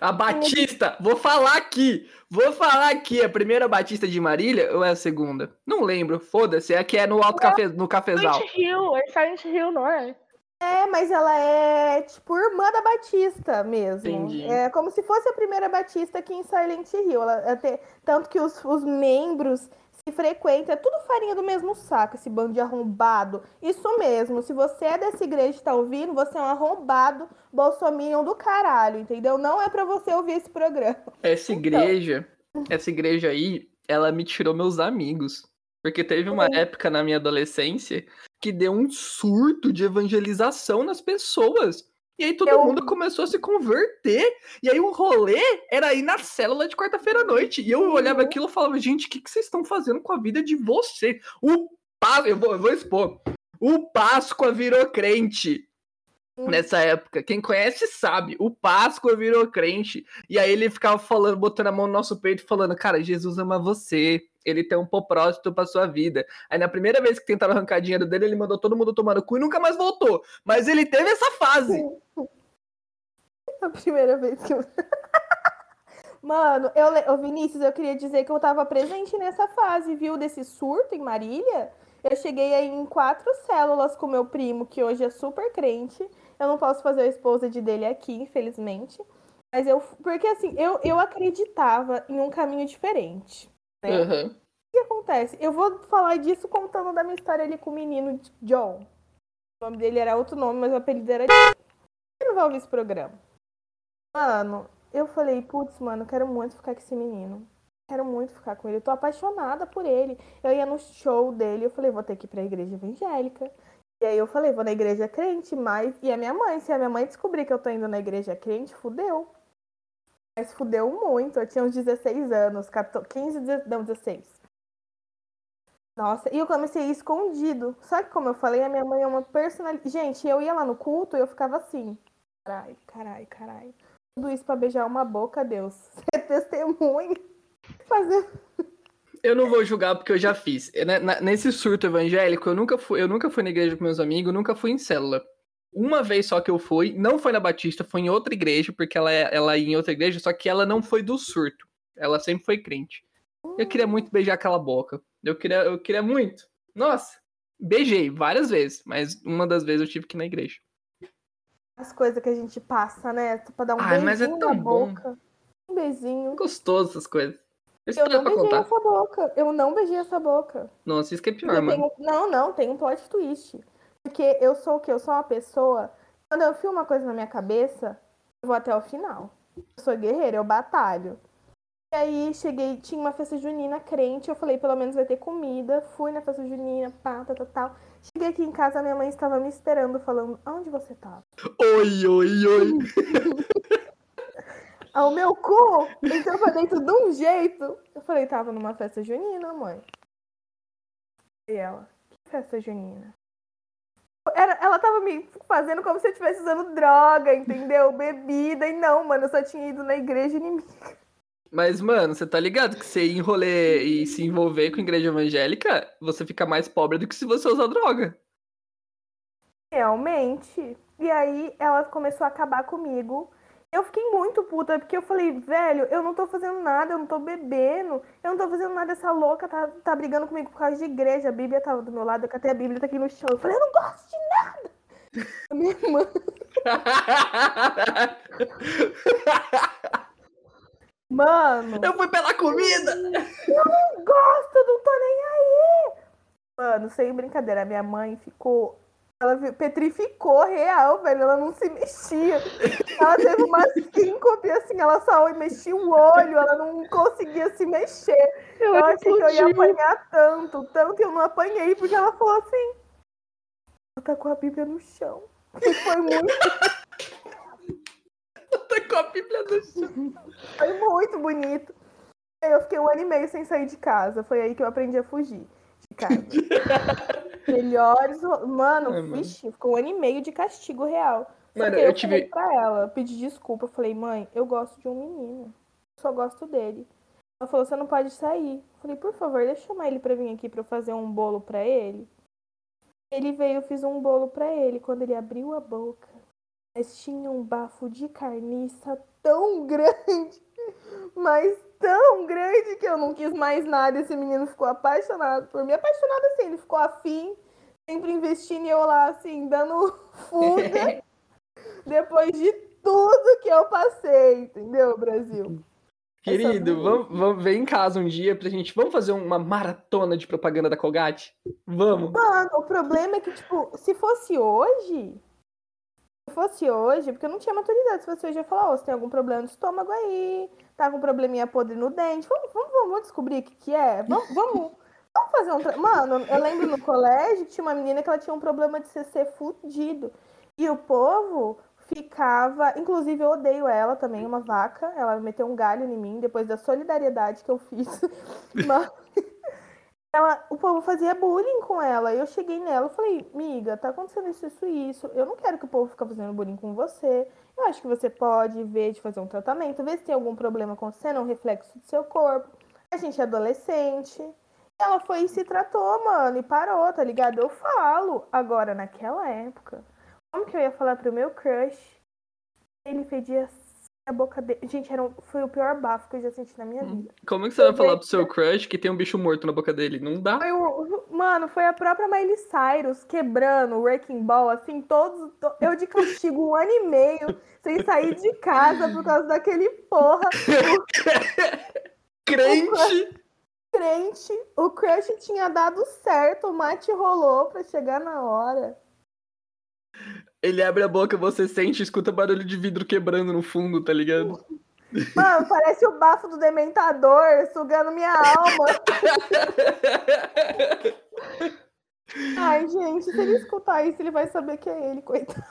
A Batista, vou falar aqui. Vou falar aqui. A primeira Batista de Marília ou é a segunda? Não lembro. Foda-se. É que é no Alto Cafe, no Cafezal. Silent Hill, é Silent Hill, não é? É, mas ela é tipo irmã da Batista mesmo. Entendi. É como se fosse a primeira Batista aqui em Silent Hill. Ela, até, tanto que os, os membros se frequentam, é tudo farinha do mesmo saco, esse bando de arrombado. Isso mesmo, se você é dessa igreja e tá ouvindo, você é um arrombado bolsominion do caralho, entendeu? Não é pra você ouvir esse programa. Essa igreja, essa igreja aí, ela me tirou meus amigos. Porque teve uma Uhum. época na minha adolescência que deu um surto de evangelização nas pessoas. E aí todo Eu- mundo começou a se converter. E aí o rolê era ir na célula de quarta-feira à noite. E eu olhava Uhum. aquilo e falava, gente, o que, que vocês estão fazendo com a vida de você? O Páscoa, eu vou, eu vou expor. O Páscoa virou crente Hum. nessa época. Quem conhece sabe. O Páscoa virou crente. E aí ele ficava falando, botando a mão no nosso peito, falando: Cara, Jesus ama você. Ele tem um propósito pra sua vida. Aí na primeira vez que tentaram arrancar dinheiro dele, ele mandou todo mundo tomar no cu e nunca mais voltou. Mas ele teve essa fase. (laughs) A primeira vez que eu. (laughs) Mano, eu, le- Vinícius, eu queria dizer que eu tava presente nessa fase, viu? Desse surto em Marília. Eu cheguei aí em quatro células com meu primo, que hoje é super crente. Eu não posso fazer a esposa de dele aqui, infelizmente. Mas eu. Porque assim, eu, eu acreditava em um caminho diferente. Né? Aham. O que acontece? Eu vou falar disso contando da minha história ali com o menino John. O nome dele era outro nome, mas o apelido era John. Ele não vai ouvir esse programa. Mano, eu falei, putz, mano, eu quero muito ficar com esse menino. Quero muito ficar com ele. Eu tô apaixonada por ele. Eu ia no show dele, eu falei, vou ter que ir pra igreja evangélica. E aí eu falei, vou na igreja crente, mas. E a minha mãe, se a minha mãe descobrir que eu tô indo na igreja crente, fudeu. Mas fudeu muito. Eu tinha uns 16 anos, 14, 15, 16, não, 16. Nossa, e eu comecei escondido. Só que, como eu falei, a minha mãe é uma personalidade. Gente, eu ia lá no culto e eu ficava assim. Carai, carai, carai. Tudo isso pra beijar uma boca, Deus. Você (laughs) é testemunha. Fazer. Eu não vou julgar porque eu já fiz. Né, na- Nesse surto evangélico, eu nunca fui, eu nunca fui na igreja com meus amigos, nunca fui em célula. Uma vez só que eu fui, não foi na Batista, foi em outra igreja, porque ela, é- ela ia em outra igreja, só que ela não foi do surto. Ela sempre foi crente. Eu queria muito beijar aquela boca. Eu queria, eu queria muito. Nossa, beijei várias vezes, mas uma das vezes eu tive que ir na igreja. As coisas que a gente passa, né? Pra dar um Ai, mas é beijinho tão na bom. boca. Um beijinho. Gostoso essas coisas. Isso Eu não beijei contar. essa boca. Eu não beijei essa boca. Nossa, isso que é pior, Eu mano. tenho- Não, não, tem um plot twist. Porque eu sou o quê? Eu sou uma pessoa. Quando eu fio uma coisa na minha cabeça, eu vou até o final. Eu sou guerreira, eu batalho. E aí cheguei, tinha uma festa junina crente, eu falei, pelo menos vai ter comida. Fui na festa junina, pá, tal, tal, tal. Cheguei aqui em casa, minha mãe estava me esperando, falando, aonde você tava? Oi, oi, oi. (laughs) Ah, o meu cu entrou pra dentro de um jeito. Eu falei, tava numa festa junina, mãe. E ela, que festa junina? Era, ela tava me fazendo como se eu estivesse usando droga, entendeu? Bebida. E não, mano, eu só tinha ido na igreja inimiga. Mas, mano, você tá ligado que você ir em rolê e se envolver com igreja evangélica, você fica mais pobre do que se você usar droga. Realmente. E aí ela começou a acabar comigo. Eu fiquei muito puta, porque eu falei, velho, eu não tô fazendo nada, eu não tô bebendo, eu não tô fazendo nada, essa louca tá, tá brigando comigo por causa de igreja. A Bíblia tava do meu lado, eu catei a Bíblia, tá aqui no chão. Eu falei, eu não gosto de nada. A minha irmã, (laughs) Mano, Eu fui pela comida! gosto, não tô nem aí. Mano, sem brincadeira, minha mãe ficou. Ela petrificou real, velho. Ela não se mexia. Ela teve uma síncope, assim, ela só mexia o olho, ela não conseguia se mexer. Eu Ela achei que eu ia apanhar tanto, tanto que eu não apanhei, porque ela falou assim. Ela tá com a Bíblia no chão. E foi muito, Tá com a Bíblia do chão. foi muito bonito. Eu fiquei um ano e meio sem sair de casa. Foi aí que eu aprendi a fugir de casa. (laughs) Melhores. Mano, Ai, mano. vixe, ficou um ano e meio de castigo real. Mano, eu eu tive- pra ela, pedi desculpa. Falei, mãe, eu gosto de um menino. Só gosto dele. Ela falou, você não pode sair. Eu falei, por favor, deixa eu chamar ele pra vir aqui pra eu fazer um bolo pra ele. Ele veio, eu fiz um bolo pra ele. Quando ele abriu a boca, mas tinha um bafo de carniça tão (laughs) grande, mas tão grande que eu não quis mais nada. Esse menino ficou apaixonado por mim. Apaixonado assim, ele ficou afim, sempre investindo e eu lá, assim, dando (laughs) fuga (laughs) depois de tudo que eu passei, entendeu, Brasil? Querido, vamos, vamos vem em casa um dia pra gente. Vamos fazer uma maratona de propaganda da Colgate? Vamos. Mano, o problema é que, tipo, se fosse hoje. Se fosse hoje, porque eu não tinha maturidade. Se fosse hoje, eu ia falar, ô, você tem algum problema no estômago aí, tá com um probleminha podre no dente. Vamos, vamos, vamos descobrir o que, que é. Vamos, (laughs) vamos, vamos fazer um. tra- Mano, eu lembro no colégio que tinha uma menina que ela tinha um problema de CC fudido. E o povo ficava. Inclusive, eu odeio ela também, uma vaca. Ela meteu um galho em mim depois da solidariedade que eu fiz. (laughs) Mas ela, o povo fazia bullying com ela. Eu cheguei nela falei, miga, tá acontecendo isso, isso e isso. Eu não quero que o povo fique fazendo bullying com você. Eu acho que você pode ver de fazer um tratamento, ver se tem algum problema acontecendo, um reflexo do seu corpo. A gente é adolescente. Ela foi e se tratou, mano, e parou, tá ligado? Eu falo. Agora, naquela época, como que eu ia falar pro meu crush? Ele fedia a boca dele. Gente, era um- foi o pior bafo que eu já senti na minha vida. Como é que você vai falar pro seu crush que tem um bicho morto na boca dele? Não dá. Foi o- mano, foi a própria Miley Cyrus quebrando o Wrecking Ball, assim, todos. to- eu de castigo um ano e meio, sem sair de casa por causa daquele porra (laughs) Crente! crente. O crush tinha dado certo, o mate rolou pra chegar na hora. Ele abre a boca, você sente, escuta barulho de vidro quebrando no fundo, tá ligado? Mano, parece o bafo do dementador sugando minha alma. (laughs) Ai, gente, se ele escutar isso, ele vai saber que é ele, coitado.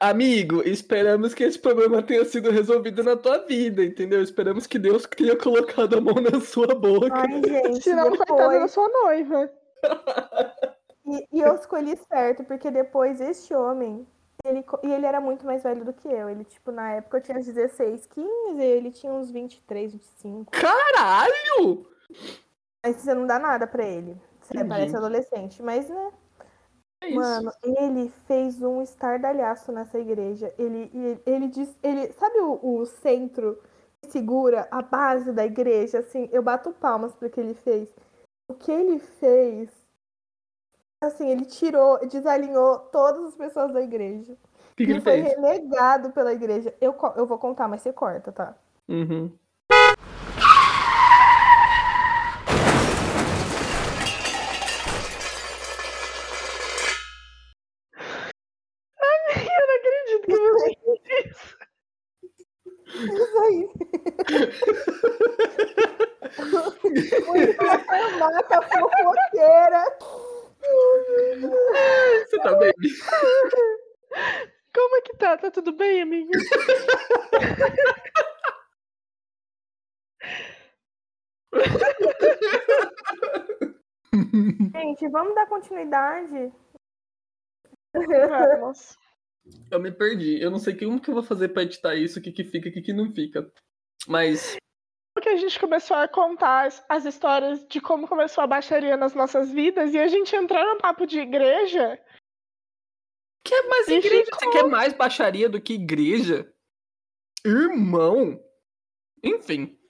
Amigo, esperamos que esse problema tenha sido resolvido na tua vida, entendeu? Esperamos que Deus tenha colocado a mão na sua boca. Ai, gente, Senão, coitada da depois... sua noiva. (laughs) E, e eu escolhi certo, porque depois este homem, ele, e ele era muito mais velho do que eu. Ele, tipo, na época eu tinha 16, 15, e ele tinha uns 23, 25. Caralho! Mas você não dá nada pra ele. Você Entendi. parece adolescente, mas, né? É. Mano, ele fez um estardalhaço nessa igreja. Ele, ele, ele diz, ele, sabe o, o centro que segura a base da igreja? Assim, eu bato palmas pro que ele fez. O que ele fez, assim, ele tirou, desalinhou todas as pessoas da igreja. que, que ele foi fez? renegado pela igreja. Eu, eu vou contar, mas você corta, tá? Uhum. Eu não acredito que você fez isso. Isso aí. Muito farmácia fofoqueira. Você tá bem? Como é que tá? Tá tudo bem, amigo? Gente, vamos dar continuidade. Vamos. (laughs) Eu me perdi. Eu não sei como que eu vou fazer pra editar isso, o que que fica, o que que não fica. Mas Porque a gente começou a contar as, as histórias de como começou a baixaria nas nossas vidas e a gente entrou no papo de igreja. quer mais E igreja? ficou. Você quer mais baixaria do que igreja? Irmão! Enfim.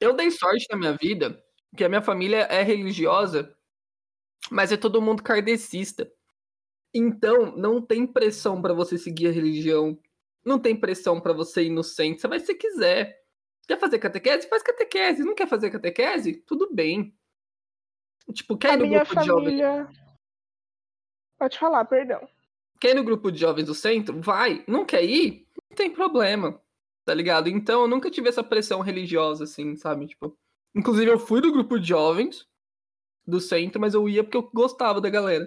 Eu dei sorte na minha vida que a minha família é religiosa, mas é todo mundo kardecista. Então, não tem pressão pra você seguir a religião Não tem pressão para você ir no centro, você vai se quiser. Quer fazer catequese? Faz catequese. Não quer fazer catequese? Tudo bem. Tipo, quer A ir no grupo de jovens? família. Pode falar, perdão. Quer ir no grupo de jovens do centro? Vai. Não quer ir? Não tem problema. Tá ligado? Então eu nunca tive essa pressão religiosa, assim, sabe? Tipo. Inclusive, eu fui do grupo de jovens do centro, mas eu ia porque eu gostava da galera.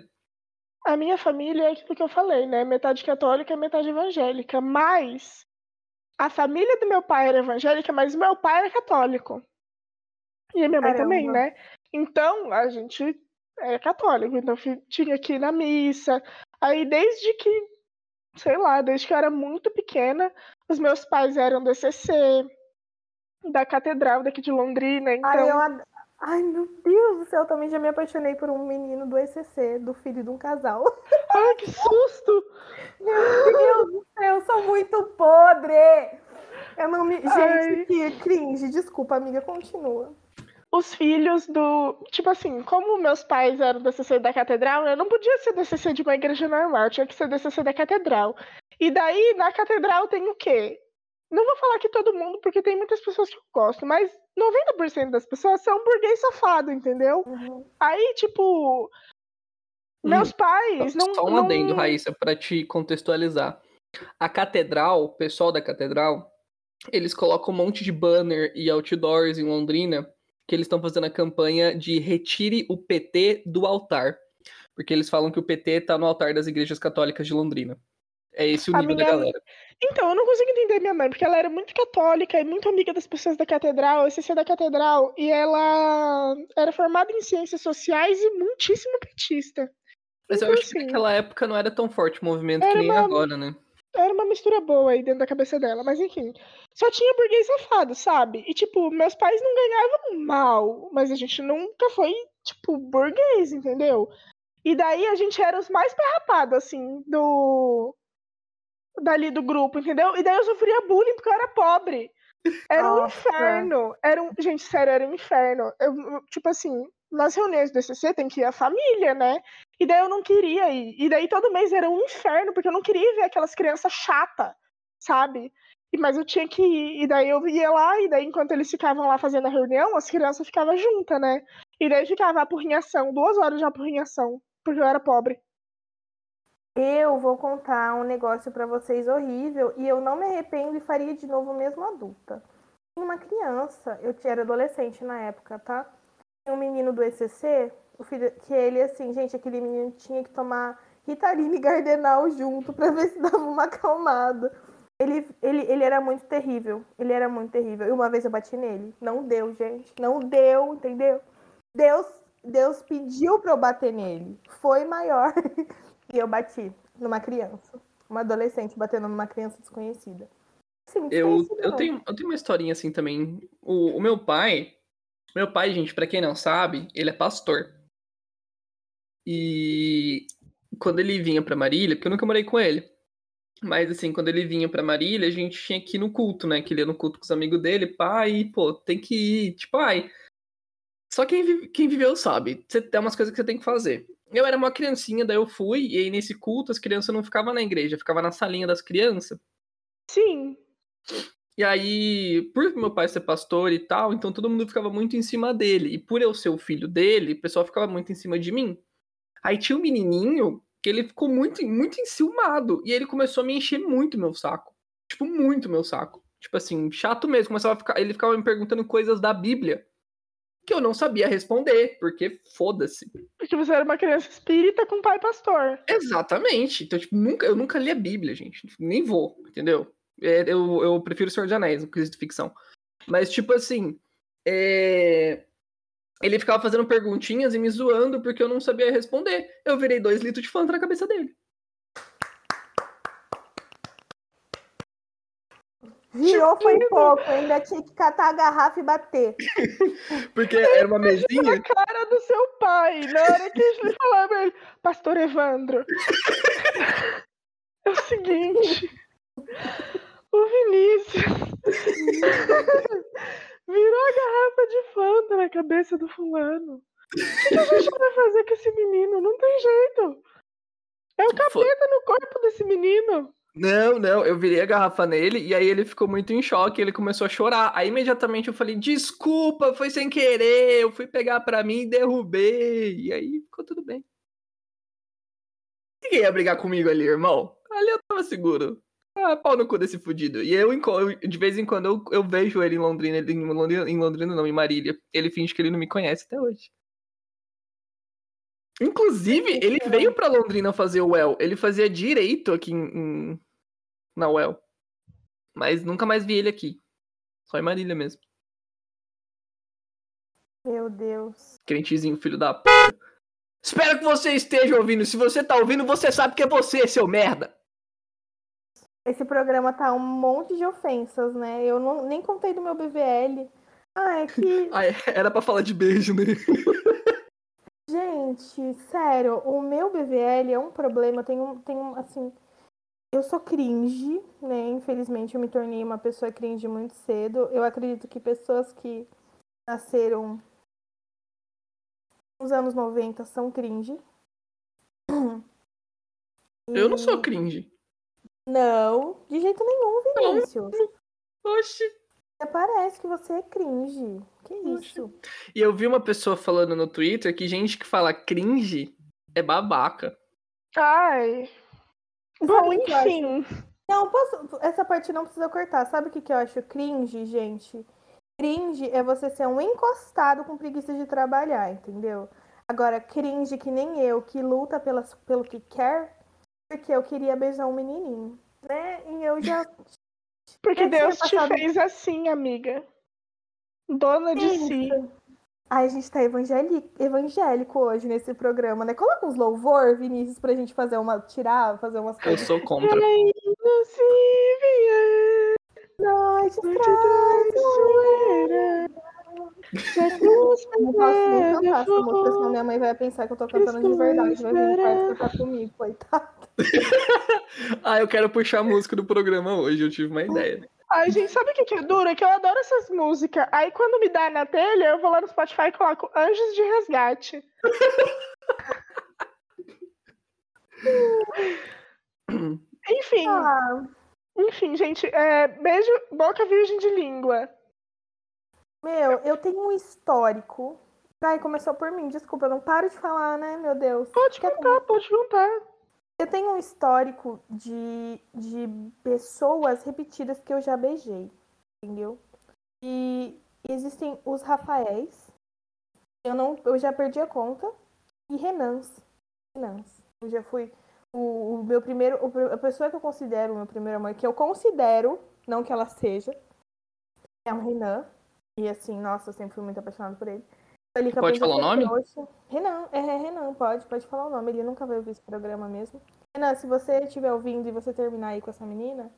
A minha família é aquilo que eu falei, né? Metade católica e metade evangélica. Mas a família do meu pai era evangélica, mas o meu pai era católico. E a minha mãe também, Caramba. né? Então a gente é católico, então tinha que ir na missa. Aí desde que, sei lá, desde que eu era muito pequena, os meus pais eram do ECC, da catedral daqui de Londrina, então. Ai, eu ad- Ai, meu Deus do céu, eu também já me apaixonei por um menino do ECC, do filho de um casal. (laughs) Ai, que susto! Meu Deus do céu, eu sou muito podre! Eu não me. Gente, que cringe. Desculpa, amiga, continua. os filhos do. Tipo assim, como meus pais eram do CC da catedral, eu não podia ser do CC de uma igreja normal, tinha que ser do CC da catedral. E daí, na catedral tem o quê? Não vou falar que todo mundo, porque tem muitas pessoas que eu gosto, mas 90% das pessoas são burguês safado, entendeu? Uhum. Aí, tipo. Meus pais não. Só um não... adendo, Raíssa, pra te contextualizar. A catedral, o pessoal da catedral, eles colocam um monte de banner e outdoors em Londrina que eles estão fazendo a campanha de retire o PT do altar. Porque eles falam que o PT tá no altar das igrejas católicas de Londrina. É esse o A nível minha- da galera. Então, eu não consigo entender minha mãe, porque ela era muito católica e muito amiga das pessoas da catedral, CC da catedral, e ela era formada em ciências sociais e muitíssimo petista. Mas eu Então, acho que assim, naquela época não era tão forte o movimento que nem uma- agora, né? Era uma mistura boa aí dentro da cabeça dela, mas enfim. Só tinha burguês safado, sabe? E, tipo, meus pais não ganhavam mal, mas a gente nunca foi, tipo, burguês, entendeu? E daí a gente era os mais perrapados, assim, do. Dali do grupo, entendeu? E daí eu sofria bullying porque eu era pobre. Era um Nossa. inferno. Era um... Gente, sério, era um inferno. Eu, tipo assim, nas reuniões do ECC tem que ir a família, né? E daí eu não queria ir. E daí todo mês era um inferno, porque eu não queria ver aquelas crianças chatas, sabe? E, mas eu tinha que ir. E daí eu ia lá, e daí enquanto eles ficavam lá fazendo a reunião, as crianças ficavam juntas, né? E daí ficava a apurrinhação, duas horas de apurrinhação, porque eu era pobre. Eu vou contar um negócio pra vocês horrível e eu não me arrependo e faria de novo mesmo adulta. Uma criança, eu era adolescente na época, tá? Um menino do ECC, o filho, que ele, assim, gente, aquele menino tinha que tomar Ritalina e Gardenal junto pra ver se dava uma acalmada. Ele, ele, ele era muito terrível, ele era muito terrível. E uma vez eu bati nele. Não deu, gente. Não deu, entendeu? Deus, Deus pediu pra eu bater nele. Foi maior. (laughs) E eu bati numa criança. Uma adolescente batendo numa criança desconhecida. Sim, Eu, eu, tenho, eu tenho uma historinha assim também. O, o meu pai. Meu pai, gente, pra quem não sabe, ele é pastor. E quando ele vinha pra Marília, porque eu nunca morei com ele. Mas assim, quando ele vinha pra Marília, a gente tinha que ir no culto, né? Que ele ia no culto com os amigos dele, pai, pô, tem que ir, tipo, ai. Só quem, vi- quem viveu sabe. Você tem umas coisas que você tem que fazer. Eu era uma criancinha, daí eu fui, e aí nesse culto as crianças não ficavam na igreja, ficavam na salinha das crianças. Sim. E aí, por meu pai ser pastor e tal, então todo mundo ficava muito em cima dele. E por eu ser o filho dele, o pessoal ficava muito em cima de mim. Aí tinha um menininho que ele ficou muito, muito enciumado. E ele começou a me encher muito meu saco. Tipo, muito meu saco. Tipo assim, chato mesmo. Começava a ficar, ele ficava me perguntando coisas da Bíblia que eu não sabia responder, porque foda-se. Porque você era uma criança espírita com pai pastor. Exatamente. Então, tipo, nunca, eu nunca li a Bíblia, gente. Nem vou, entendeu? É, eu, eu prefiro o Senhor de Anéis, no quesito ficção. Mas, tipo assim, é, ele ficava fazendo perguntinhas e me zoando porque eu não sabia responder. Eu virei dois litros de fanta na cabeça dele. Virou (laughs) foi pouco, ainda tinha que catar a garrafa e bater. Porque era uma mesinha. Na cara do seu pai, na hora que ele (laughs) falava pra ele, Pastor Evandro. É o seguinte. O Vinícius (laughs) virou a garrafa de Fanta na cabeça do fulano. O que a gente vai fazer com esse menino? Não tem jeito. É o Foi. capeta no corpo desse menino. Não, não, eu virei a garrafa nele e aí ele ficou muito em choque, ele começou a chorar. Aí imediatamente eu falei: "Desculpa, foi sem querer, eu fui pegar pra mim e derrubei". E aí ficou tudo bem. Ninguém ia brigar comigo ali, irmão. Ali eu tava seguro. Ah, pau no cu desse fudido. E eu, de vez em quando, eu, eu vejo ele em Londrina, ele, em Londrina, em Londrina não, em Marília. Ele finge que ele não me conhece até hoje. Inclusive, ele veio pra Londrina fazer o UEL. Ele fazia direito aqui em, em, na UEL. Mas nunca mais vi ele aqui. Só em Marília mesmo. Meu Deus. Crentezinho, filho da p. Espero que você esteja ouvindo. Se você tá ouvindo, você sabe que é você, seu merda. Esse programa tá um monte de ofensas, né? Eu não, nem contei do meu BVL. Ah, é que. (laughs) ah, era pra falar de beijo, né? (laughs) Gente, sério, o meu BVL é um problema. Eu tenho, tenho assim. Eu sou cringe, né? Infelizmente eu me tornei uma pessoa cringe muito cedo. Eu acredito que pessoas que nasceram nos anos 90 são cringe. E... Eu não sou cringe. Não, de jeito nenhum, Vinícius. Oxi. Parece que você é cringe. Que isso? E eu vi uma pessoa falando no Twitter que gente que fala cringe é babaca. Ai. Bom, enfim. Não, posso. Essa parte não precisa cortar. Sabe o que, que eu acho cringe, gente? Cringe é você ser um encostado com preguiça de trabalhar, entendeu? Agora, cringe que nem eu, que luta pelas, pelo que quer, porque eu queria beijar um menininho, né? E eu já. Porque Deus te fez assim, amiga. Dona de Isso. si. Ai, a gente tá evangélico, evangélico hoje nesse programa, né? Coloca uns louvor, Vinícius, pra gente fazer uma. tirar, fazer umas coisas. Eu sou contra. Noite traiçoeira. Não posso nem cantar essa música, senão minha mãe vai pensar que eu tô cantando de verdade. Vai vir no quarto cantar comigo, coitado. (laughs) ah, eu quero puxar a música do programa hoje, eu tive uma ideia. Ai, gente, sabe o que, que é duro? É que eu adoro essas músicas. Aí quando me dá na telha, eu vou lá no Spotify e coloco Anjos de Resgate. (laughs) Enfim. Ah. Enfim, gente, é, beijo, boca virgem de língua. Meu, eu tenho um histórico. Ai, começou por mim, desculpa, eu não paro de falar, né, meu Deus. Pode Quer contar, pode contar. Eu tenho um histórico de, de pessoas repetidas que eu já beijei, entendeu? E existem os Rafaéis, eu, não, eu já perdi a conta, e Renans. Renans. Eu já fui o, o meu primeiro, a pessoa que eu considero o meu primeiro amor, que eu considero, não que ela seja, é o Renan. E assim, nossa, eu sempre fui muito apaixonada por ele. Ele pode falar o nome? Renan, é, é, Renan, pode, pode falar o nome. Ele nunca vai ouvir esse programa mesmo. Renan, se você estiver ouvindo e você terminar aí com essa menina,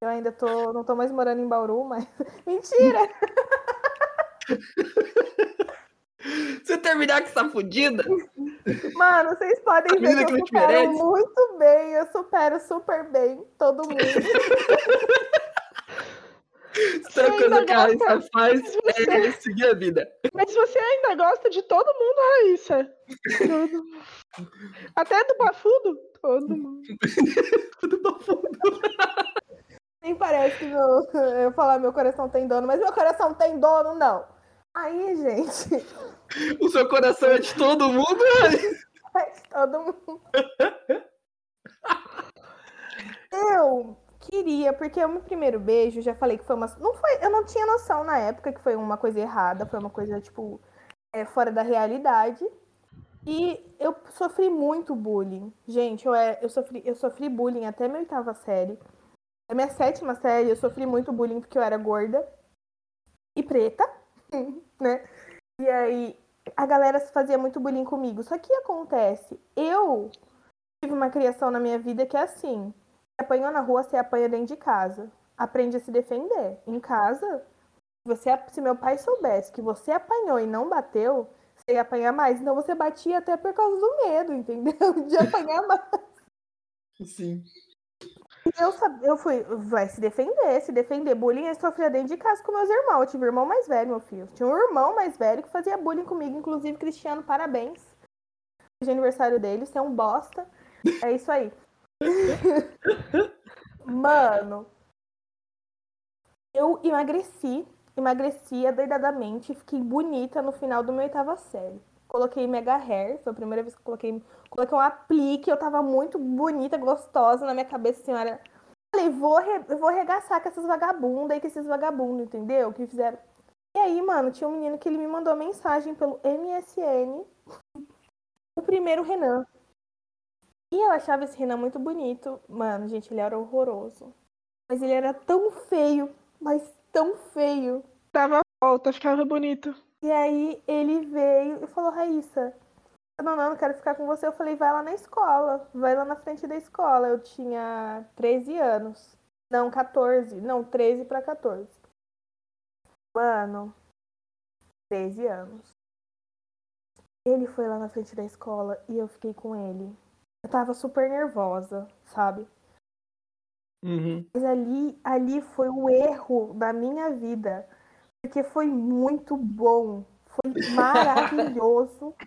eu ainda tô, não tô mais morando em Bauru, mas. (laughs) Mentira! (laughs) você terminar com essa fudida? Mano, vocês podem ver que eu supero merece. muito bem, eu supero super bem todo mundo. (laughs) Outra coisa que a Raíssa faz é seguir a vida. Mas você ainda gosta de todo mundo, Raíssa. Todo. Até do bafudo? Todo mundo. (laughs) do bafudo. Nem parece que meu, eu falar meu coração tem dono, mas meu coração tem dono, não. Aí, gente. O seu coração é de todo mundo, É de todo mundo. Eu queria, porque o meu primeiro beijo, já falei que foi uma. Não foi, eu não tinha noção na época que foi uma coisa errada, foi uma coisa, tipo, é, fora da realidade. E eu sofri muito bullying. Gente, eu, é, eu, sofri, eu sofri bullying até minha oitava série. Na minha sétima série, eu sofri muito bullying porque eu era gorda e preta, (laughs) né? E aí, a galera fazia muito bullying comigo. Só que acontece, eu tive uma criação na minha vida que é assim: apanhou na rua, você apanha dentro de casa. Aprende a se defender. Em casa, você, se meu pai soubesse que você apanhou e não bateu, você ia apanhar mais. Então você batia até por causa do medo, entendeu? (laughs) De apanhar mais. Sim. Eu, eu fui, vai se defender, se defender. Bullying eu sofria dentro de casa com meus irmãos. Eu tive um irmão mais velho, meu filho. Tinha um irmão mais velho que fazia bullying comigo, inclusive Cristiano, parabéns. De aniversário dele, você é um bosta. É isso aí. Mano, eu emagreci, emagreci adoidadamente, fiquei bonita no final do meu oitava série. Coloquei mega hair, foi a primeira vez que eu coloquei, coloquei um aplique, eu tava muito bonita, gostosa na minha cabeça, senhora. Falei, vou, re, vou regaçar com essas vagabundas aí, com esses vagabundos, entendeu? Que fizeram. E aí, mano, tinha um menino que ele me mandou mensagem pelo MSN. O primeiro Renan. E eu achava esse Renan muito bonito. Mano, gente, ele era horroroso. Mas ele era tão feio, mas tão feio. Dava volta, ficava bonito. E aí ele veio e falou, Raíssa, não, não, não quero ficar com você. Eu falei, vai lá na escola, vai lá na frente da escola. Eu tinha 13 anos. Não, 14. Não, 13 para 14. Mano, 13 anos. Ele foi lá na frente da escola e eu fiquei com ele. Eu tava super nervosa, sabe? Uhum. Mas ali, ali foi o erro da minha vida. Porque foi muito bom. Foi maravilhoso. (laughs)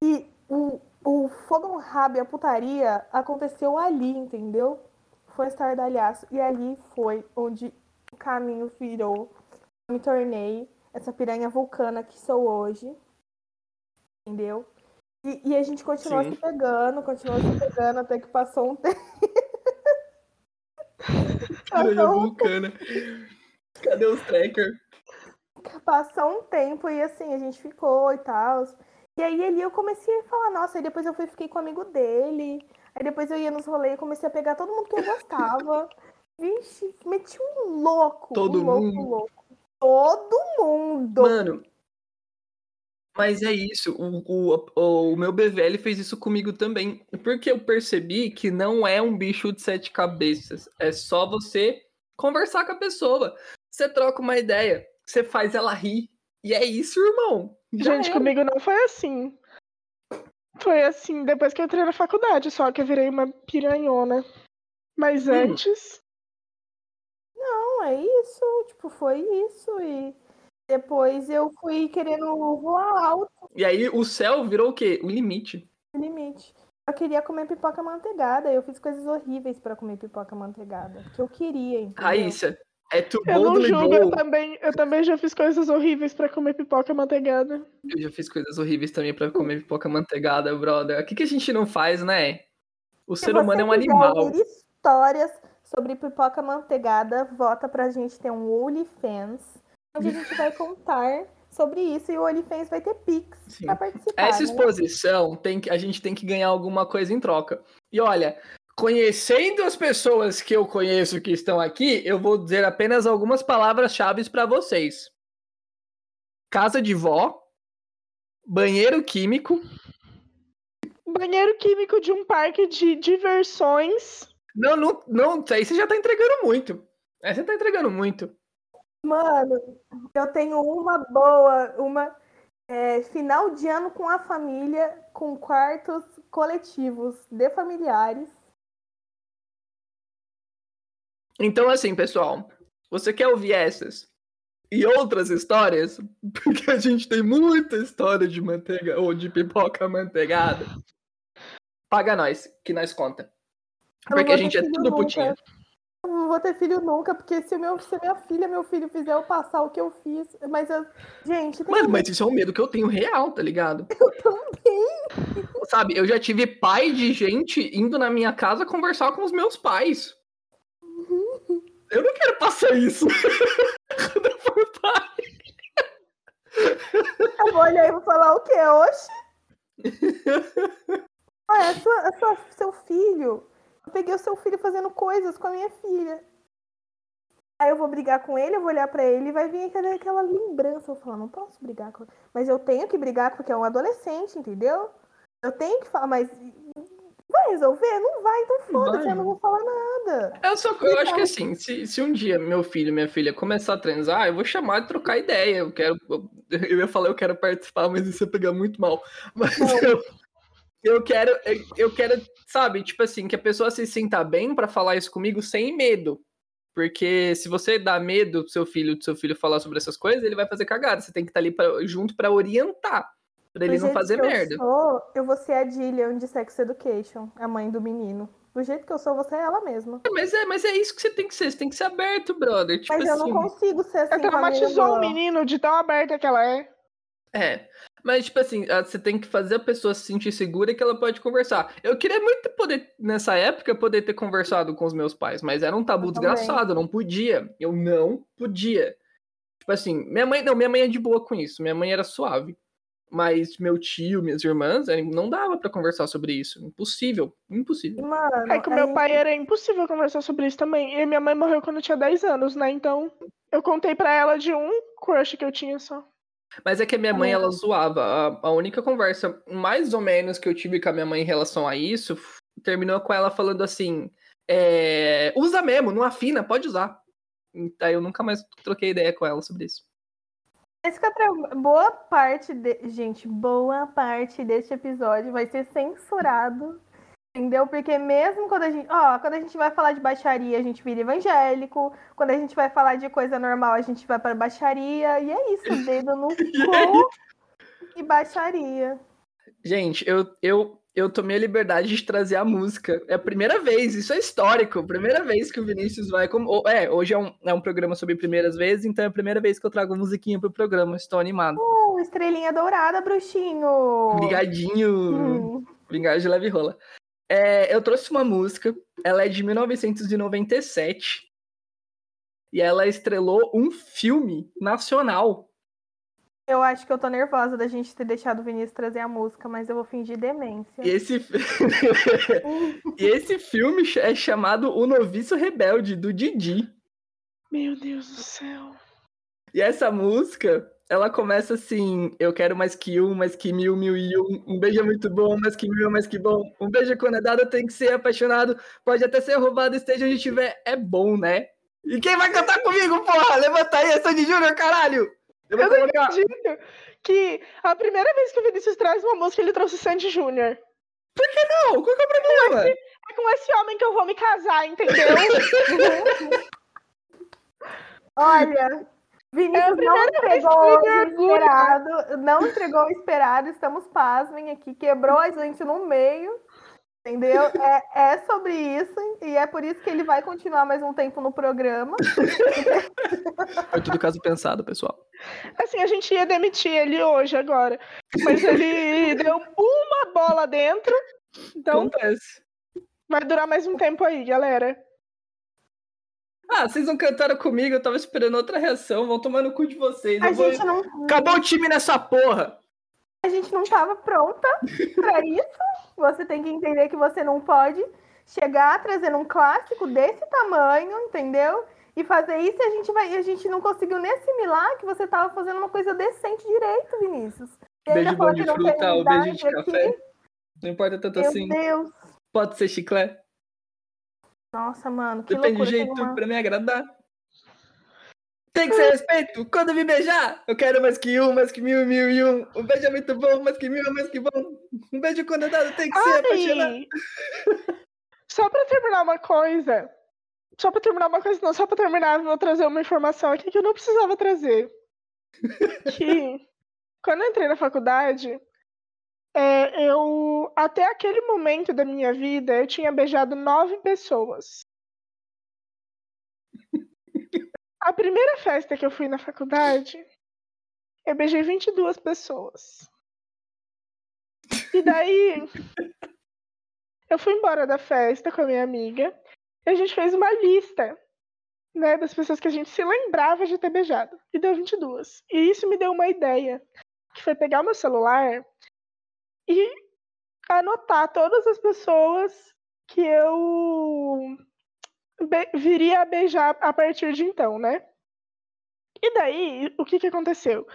E o, o fogo no rabo e a putaria aconteceu ali, entendeu? Foi estardalhaço. E ali foi onde o caminho virou. Eu me tornei essa piranha vulcana que sou hoje. Entendeu? E, e a gente continuou Sim. se pegando, continuou se pegando até que passou um tempo. (laughs) Passou um vulcana. Cadê os tracker? passou um tempo e assim, a gente ficou e tal. E aí ali eu comecei a falar, nossa, aí depois eu fui, fiquei com um amigo dele. Aí depois eu ia nos rolês e comecei a pegar todo mundo que eu gostava. Vixe, meti um louco. Todo um louco, mundo? louco. Todo mundo. Mano, mas é isso. O, o, o meu BVL fez isso comigo também. Porque eu percebi que não é um bicho de sete cabeças. É só você conversar com a pessoa. Você troca uma ideia, você faz ela rir. E é isso, irmão. Já Gente, era. comigo não foi assim. Foi assim depois que eu entrei na faculdade, só que eu virei uma piranhona. Mas Hum. antes, Não, é isso. Tipo, foi isso. E depois eu fui querendo voar alto E aí o céu virou o quê? O limite. no limite. Eu queria comer pipoca manteigada. Eu fiz coisas horríveis pra comer pipoca manteigada. Que eu queria, entendeu? Raíssa, é to eu não julgo, eu também, eu também já fiz coisas horríveis pra comer pipoca manteigada. Eu já fiz coisas horríveis também pra comer pipoca manteigada, brother. O que, que a gente não faz, né? O Se ser humano é um você quiser animal. ouvir histórias sobre pipoca manteigada, vota pra gente ter um OnlyFans, onde a gente vai contar sobre isso e o OnlyFans vai ter Pix Sim. pra participar. Essa né? exposição tem que, a gente tem que ganhar alguma coisa em troca. E olha, conhecendo as pessoas que eu conheço que estão aqui, eu vou dizer apenas algumas palavras-chave para vocês: casa de vó, banheiro químico. Banheiro químico de um parque de diversões. Não, não, não, isso aí você já tá entregando muito. Aí você tá entregando muito. Mano, eu tenho uma boa, uma é, final de ano com a família, com quartos coletivos de familiares. Então, assim, pessoal, você quer ouvir essas e outras histórias? (laughs) Porque a gente tem muita história de manteiga ou de pipoca manteigada. Paga nós, que nós conta. Porque a gente é tudo nunca. Eu não vou ter filho nunca, porque se, meu, se minha filha, meu filho fizer eu passar o que eu fiz. Mas eu. Gente, Mano, mas isso é um medo que eu tenho real, tá ligado? (laughs) Eu também. Sabe, eu já tive pai de gente indo na minha casa conversar com os meus pais. Eu não quero passar isso. (laughs) Quando eu for pai. Eu vou olhar e vou falar o quê? Oxe? Olha, (laughs) é sua, é sua- seu filho. Eu peguei o seu filho fazendo coisas com a minha filha. Aí eu vou brigar com ele, eu vou olhar pra ele e vai vir aquela, aquela lembrança. Eu vou falar, não posso brigar com Mas eu tenho que brigar porque é um adolescente, entendeu? Eu tenho que falar, mas vai resolver? Não vai, então foda-se, eu não vou falar nada. Eu, só, eu acho que assim, se, se um dia meu filho, minha filha começar a transar, eu vou chamar de trocar ideia. Eu quero. Eu, eu ia falar, eu quero participar, mas isso ia pegar muito mal. Mas Não. eu, eu quero, eu, eu quero, sabe, tipo assim, que a pessoa se sinta bem pra falar isso comigo sem medo. Porque se você dá medo do seu filho, do seu filho falar sobre essas coisas, ele vai fazer cagada. Você tem que estar ali pra- junto pra orientar. Pra ele Do não jeito fazer que merda. Eu, sou, eu vou ser a Dillian de Sex Education, a mãe do menino. Do jeito que eu sou, você é ela mesma. Mas é, mas é isso que você tem que ser. Você tem que ser aberto, brother. Tipo Mas eu assim. não consigo ser assim. Ela traumatizou o menino de tão aberta que ela é. É. Mas, tipo assim, você tem que fazer a pessoa se sentir segura que ela pode conversar. Eu queria muito poder, nessa época, poder ter conversado com os meus pais, mas era um tabu Eu desgraçado, eu não podia. Eu não podia. Tipo assim, minha mãe, não, minha mãe é de boa com isso, minha mãe era suave. Mas meu tio, minhas irmãs, não dava pra conversar sobre isso. Impossível, impossível. Mano, É que o meu gente- pai era impossível conversar sobre isso também. E minha mãe morreu quando eu tinha 10 anos, né? Então eu contei pra ela de um crush que eu tinha só. Mas é que a minha mãe, Também. ela zoava. A, a única conversa, mais ou menos, que eu tive com a minha mãe em relação a isso, terminou com ela falando assim: é, usa mesmo, não afina, pode usar. Aí eu nunca mais troquei ideia com ela sobre isso. Esse boa parte de... Gente, boa parte deste episódio vai ser censurado. Entendeu? Porque mesmo quando a gente. Ó, quando a gente vai falar de baixaria, a gente vira evangélico. Quando a gente vai falar de coisa normal, a gente vai para baixaria. E é isso, (laughs) dedo no cu e baixaria. Gente, eu, eu, eu tomei a liberdade de trazer a música. É a primeira vez, isso é histórico. Primeira vez que o Vinícius vai. Como, ou- é, hoje é um, é um programa sobre primeiras vezes, então é a primeira vez que eu trago musiquinha pro programa. Estou animado. Uh, estrelinha dourada, bruxinho. Ligadinho. Hum. Vingard de Leve Rola. É, eu trouxe uma música, ela é de 1997. E ela estrelou um filme nacional. Eu acho que eu tô nervosa da gente ter deixado o Vinícius trazer a música, mas eu vou fingir demência. E esse, (laughs) e esse filme é chamado O Noviço Rebelde, do Didi. Meu Deus do céu. E essa música, ela começa assim: Eu quero mais que um, mais que mil, mil e um. Um beijo é muito bom, mais que mil, mais que bom. Um beijo quando é dado tem que ser apaixonado. Pode até ser roubado, esteja onde estiver. É bom, né? E quem vai cantar comigo, porra? Levanta aí, é Sandy Júnior, caralho! Eu Eu não acredito que a primeira vez que o Vinícius traz uma música, ele trouxe Sandy Júnior. Não, qual que é o problema? É com esse homem que eu vou me casar, entendeu? (laughs) Olha, É Vinícius não primeira vez entregou o esperado, não entregou o esperado, estamos pasmem aqui, quebrou a gente no meio, entendeu? É, é sobre isso, e é por isso que ele vai continuar mais um tempo no programa. (laughs) Foi tudo caso pensado, pessoal. Assim, a gente ia demitir ele hoje, agora. Mas ele (laughs) deu uma bola dentro. Então Acontece. vai durar mais um tempo aí, galera. Ah, vocês não cantaram comigo, eu tava esperando outra reação. Vão tomar no cu de vocês. A Eu vou- gente não, Acabou o time nessa porra! a gente não estava pronta para (laughs) isso. Você tem que entender que você não pode chegar trazendo um clássico desse tamanho, entendeu? E fazer isso e a gente vai, a gente não conseguiu nem assimilar que você estava fazendo uma coisa decente direito, Vinícius. E ainda Beijo falou bom de que não tem fruta ou beijo de idade café. aqui. Não importa tanto Meu assim. Deus. Pode ser chiclete. Nossa, mano, que Depende do loucura. tem jeito uma- pra me agradar. Tem que ser respeito. Quando me beijar, eu quero mais que um, mais que mil, mil e um. Um beijo é muito bom, mais que mil, mais que bom. Um beijo quando é dado tem que ser apaixonado. Ai, (laughs) só pra terminar uma coisa. Só pra terminar uma coisa, não, só pra terminar, eu vou trazer uma informação aqui que eu não precisava trazer. (laughs) Que quando eu entrei na faculdade, é, eu até aquele momento da minha vida eu tinha beijado nove pessoas. (laughs) A primeira festa que eu fui na faculdade, eu beijei 22 pessoas. E daí, eu fui embora da festa com a minha amiga e a gente fez uma lista, né, das pessoas que a gente se lembrava de ter beijado. E deu 22. E isso me deu uma ideia, que foi pegar o meu celular e anotar todas as pessoas que eu viria a beijar a partir de então, né? E daí, o que que aconteceu?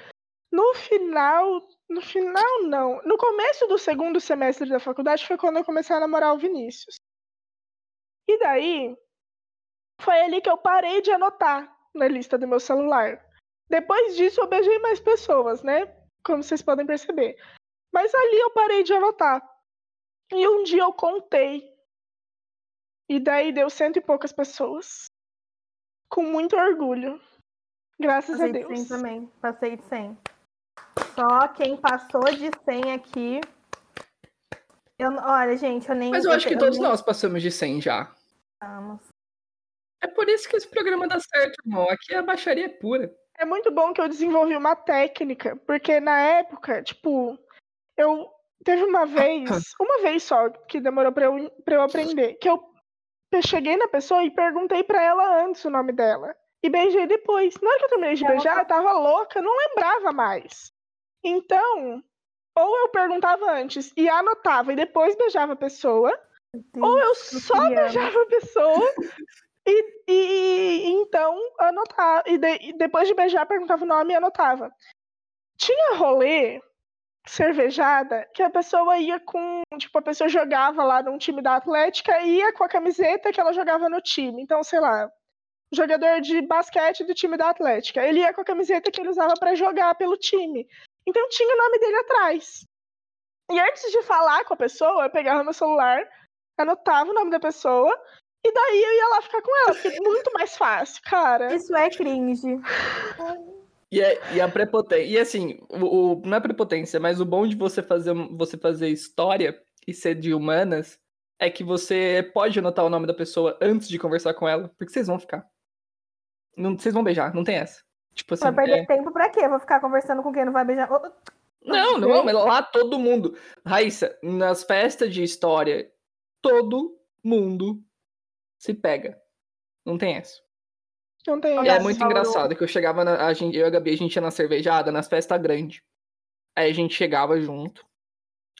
No final, no final não, no começo do segundo semestre da faculdade foi quando eu comecei a namorar o Vinícius. E daí, foi ali que eu parei de anotar na lista do meu celular. Depois disso, eu beijei mais pessoas, né? Como vocês podem perceber. Mas ali eu parei de anotar. E um dia eu contei. E daí deu cento e poucas pessoas. Com muito orgulho. Graças a Passei de Deus. 100 também. Passei de 100. Só quem passou de 100 aqui Eu, olha, gente, eu nem. Mas eu acho que eu todos nem- nós passamos de 100 já. Vamos. É por isso que esse programa dá certo, irmão. Aqui é a baixaria pura. É muito bom que eu desenvolvi uma técnica, porque na época, tipo, eu teve uma vez, uma vez só que demorou pra eu, pra eu aprender, que eu cheguei na pessoa e perguntei pra ela antes o nome dela. E beijei depois. Na hora que eu terminei de beijar, eu tava louca, não lembrava mais. Então, ou eu perguntava antes e anotava e depois beijava a pessoa, ou eu só beijava a pessoa (laughs) e, e- e então anotava. E, de- e depois de beijar, perguntava o nome e anotava. Tinha rolê, cervejada, que a pessoa ia com. Tipo, a pessoa jogava lá num time da Atlética e ia com a camiseta que ela jogava no time. Então, sei lá. Jogador de basquete do time da Atlética. Ele ia com a camiseta que ele usava pra jogar pelo time. Então tinha o nome dele atrás. E antes de falar com a pessoa, eu pegava meu celular, anotava o nome da pessoa, e daí eu ia lá ficar com ela, porque é muito mais fácil, cara. Isso é cringe. (laughs) E, é- e a prepotência. E assim, o, o- não é prepotência, mas o bom de você fazer, você fazer história e ser de humanas é que você pode anotar o nome da pessoa antes de conversar com ela, porque vocês vão ficar. Não, vocês vão beijar, não tem essa. Tipo assim. Vai perder é- tempo pra quê? Vou ficar conversando com quem não vai beijar. Não, não, mas lá todo mundo. Raíssa, nas festas de história, todo mundo se pega. Não tem essa. Não tem E é muito falou. engraçado que eu chegava, na, a gente, eu e a Gabi, a gente ia na cervejada, nas festas grandes. Aí a gente chegava junto.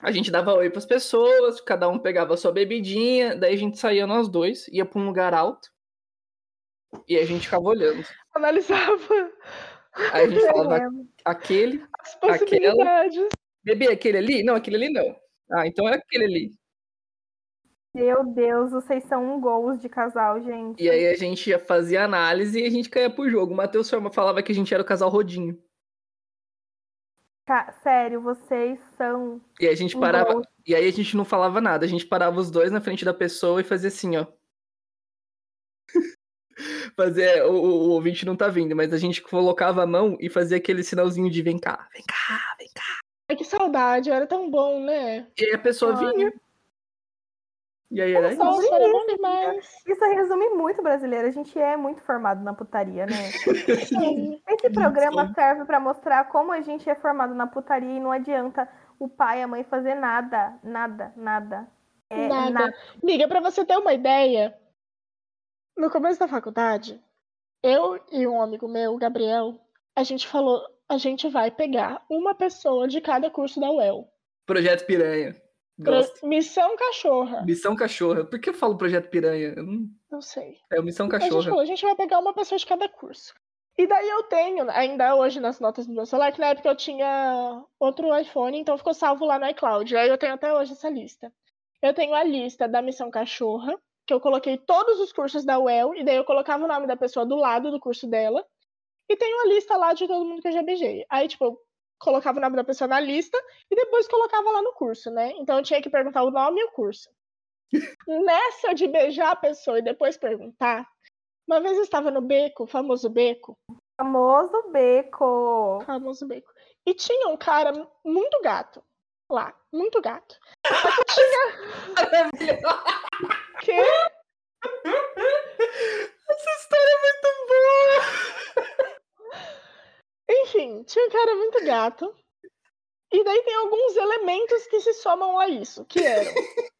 A gente dava oi pras pessoas, cada um pegava a sua bebidinha, daí a gente saía nós dois, ia pra um lugar alto. E a gente ficava olhando. Analisava Aí a gente (laughs) falava, aquele, as possibilidades. bebê, aquele ali? Não, aquele ali não. Ah, então é aquele ali. Meu Deus, vocês são um gols de casal, gente. E aí a gente ia fazer análise e a gente caía pro jogo. O Matheus Forma falava que a gente era o casal rodinho. Ca- Sério, vocês são. E aí a gente um parava. gol. E aí a gente não falava nada. A gente parava os dois na frente da pessoa e fazia assim, ó. (laughs) Fazer. O, o, o ouvinte não tá vindo, mas a gente colocava a mão e fazia aquele sinalzinho de vem cá, vem cá, vem cá. Ai, que saudade, era tão bom, né? E aí a pessoa Olha. vinha. E aí era isso. Nossa, era bom demais. Isso resume muito brasileiro. A gente é muito formado na putaria, né? (laughs) Esse programa serve pra mostrar como a gente é formado na putaria e não adianta o pai e a mãe fazer nada, nada, nada. É Nada. nada. Miga, pra você ter uma ideia, no começo da faculdade, eu e um amigo meu, o Gabriel, a gente falou, a gente vai pegar uma pessoa de cada curso da UEL. Projeto Piranha. Gosto. Missão Cachorra. Missão Cachorra. Por que eu falo Projeto Piranha? Eu não- Não sei. É o Missão A gente Cachorra. falou, a gente vai pegar uma pessoa de cada curso. E daí eu tenho, ainda hoje nas notas do meu celular, que na época eu tinha outro iPhone, então ficou salvo lá no iCloud. Aí eu tenho até hoje essa lista. Eu tenho a lista da Missão Cachorra, que eu coloquei todos os cursos da UEL, e daí eu colocava o nome da pessoa do lado do curso dela. E tenho a lista lá de todo mundo que eu já beijei. Aí, tipo, eu colocava o nome da pessoa na lista e depois colocava lá no curso, né? Então eu tinha que perguntar o nome e o curso. (laughs) Nessa de beijar a pessoa e depois perguntar, uma vez eu estava no beco, o famoso beco, Famoso beco. famoso beco, e tinha um cara muito gato lá, muito gato. Só (laughs) que tinha. (laughs) que? Essa história é muito boa! Enfim, tinha um cara muito gato. E daí tem alguns elementos que se somam a isso, que eram. (laughs)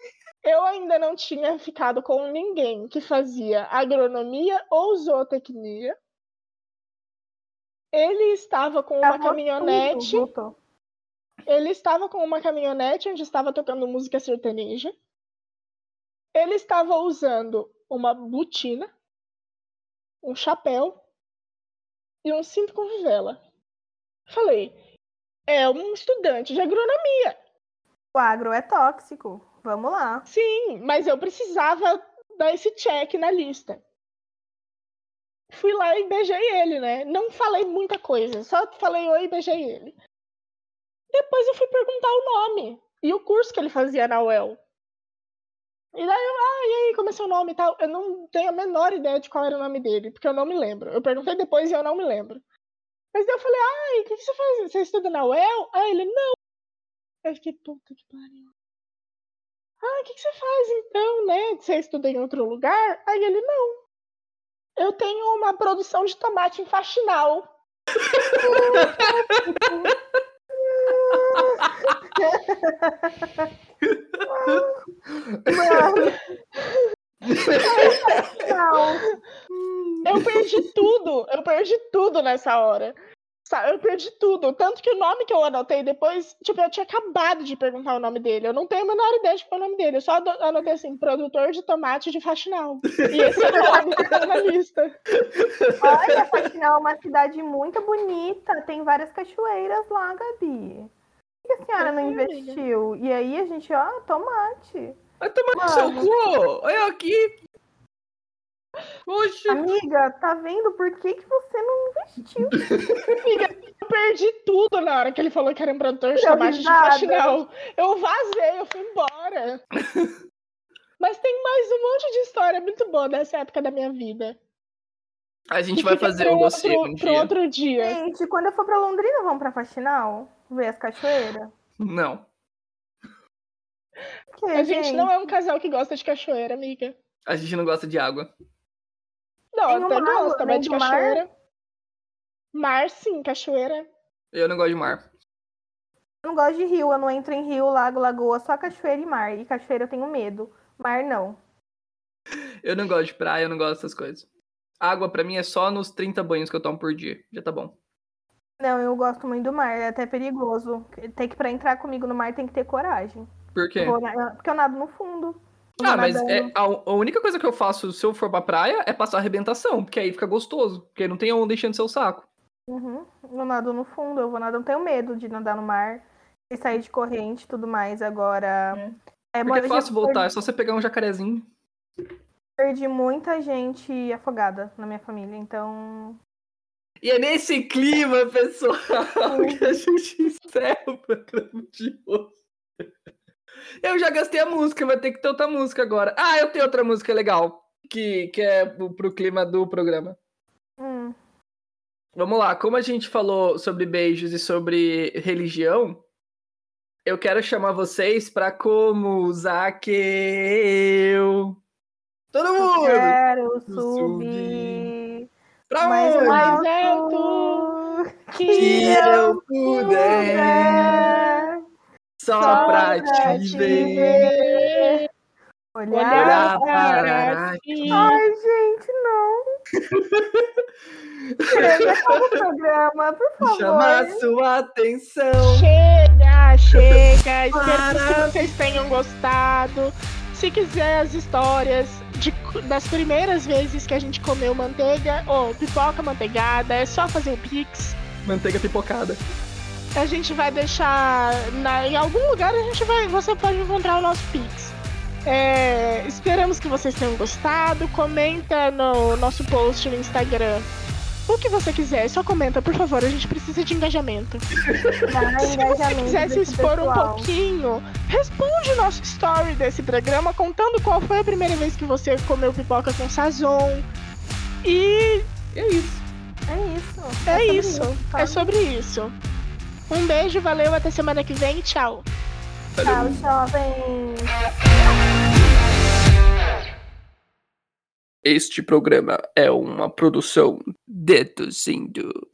Eu ainda não tinha ficado com ninguém que fazia agronomia ou zootecnia. Ele estava com uma caminhonete. tudo, voltou. Ele estava com uma caminhonete onde estava tocando música sertaneja. Ele estava usando uma botina, um chapéu e um cinto com fivela. Falei, é um estudante de agronomia. O agro é tóxico. Vamos lá. Sim, mas eu precisava dar esse check na lista. Fui lá e beijei ele, né? Não falei muita coisa, só falei oi e beijei ele. Depois eu fui perguntar o nome e o curso que ele fazia na UEL. E daí eu, ah, e aí, como é seu nome e tal? Eu não tenho a menor ideia de qual era o nome dele, porque eu não me lembro. Eu perguntei depois e eu não me lembro. Mas daí eu falei, ai, o que, que você faz? Você estuda na UEL? Aí ele, não. Eu fiquei, puta que pariu. Ah, o que, que você faz então, né? Você estuda em outro lugar? Aí ele, não. Eu tenho uma produção de tomate em faxinal. (laughs) (laughs) Não. Eu perdi tudo. Eu perdi tudo nessa hora. Eu perdi tudo. Tanto que o nome que eu anotei depois, tipo, eu tinha acabado de perguntar o nome dele. Eu não tenho a menor ideia de qual é o nome dele. Eu só anotei assim, produtor de tomate de faxinal. E esse é o nome que tá na lista. Olha, Faxinal é uma cidade muito bonita. Tem várias cachoeiras lá, Gabi. Por que a senhora não amiga. investiu? E aí a gente, ó, tomate. Vai tomar no seu cu! Olha aqui! Oxi! Amiga, tá vendo por que, que você não investiu? (laughs) Eu perdi tudo na hora que ele falou que era um produtor tomate de faxinal. Eu vazei, eu fui embora. (laughs) Mas tem mais um monte de história muito boa dessa época da minha vida. A gente Que vai fazer um dossiê outro- um pro dia. outro dia. Gente, quando eu for pra Londrina, vamos pra Faxinal? Ver as cachoeiras? Não. Que, A gente não é um casal que gosta de cachoeira, amiga. A gente não gosta de água. Não, Tem até água, gosta, né, mas de do mar? cachoeira. Mar, sim, cachoeira. Eu não gosto de mar. Eu não gosto de rio, eu não entro em rio, lago, lagoa, só cachoeira e mar. E cachoeira eu tenho medo. Mar não. Eu não gosto de praia, eu não gosto dessas coisas. Água pra mim é só nos 30 banhos que eu tomo por dia. Já tá bom. Não, eu gosto muito do mar, é até perigoso. Tem que, pra entrar comigo no mar, tem que ter coragem. Por quê? Vou na- Porque eu nado no fundo. Eu Ah, vou mas nadando. é, a, a única coisa que eu faço se eu for pra praia é passar arrebentação, porque aí fica gostoso. Porque não tem onda enchendo seu saco. Uhum. Eu nado no fundo, eu vou nadar, não tenho medo de nadar no mar. E sair de corrente e tudo mais. Agora. É, Porque é eu já fácil voltar, é só você pegar um jacarezinho. Perdi muita gente afogada na minha família, então. E é nesse clima, pessoal, que a gente encerra o programa de hoje. Eu já gastei a música, vai ter que ter outra música agora. Ah, eu tenho outra música legal, que, que é pro, pro clima do programa. Hum. Vamos lá, como a gente falou sobre beijos e sobre religião, eu quero chamar vocês pra como usar que eu. Todo mundo! Quero subir. subir. Pra mais onde? mais alto Que Que eu puder, só só pra pra te ver. ver, Olhar Olhar para. para ti. Ai, gente, não. (laughs) Chega, acaba o programa, por favor. Chamar sua atenção. Chega, chega. Espero Para. que vocês tenham gostado. Se quiser as histórias de- das primeiras vezes que a gente comeu manteiga ou pipoca manteigada, é só fazer o pix. Manteiga pipocada. A gente vai deixar na- em algum lugar. A gente vai. Você pode encontrar o nosso pix. É, esperamos que vocês tenham gostado. Comenta no nosso post no Instagram. O que você quiser, só comenta, por favor. A gente precisa de engajamento. (laughs) Dá Se você engajamento quiser se expor um pessoal. pouquinho, responde o nosso story desse programa contando qual foi a primeira vez que você comeu pipoca com sazon. E É isso. É isso. é sobre isso. tá? É sobre isso. Um beijo, valeu, até semana que vem. Tchau. Tchau, jovens. Este programa é uma produção deduzindo.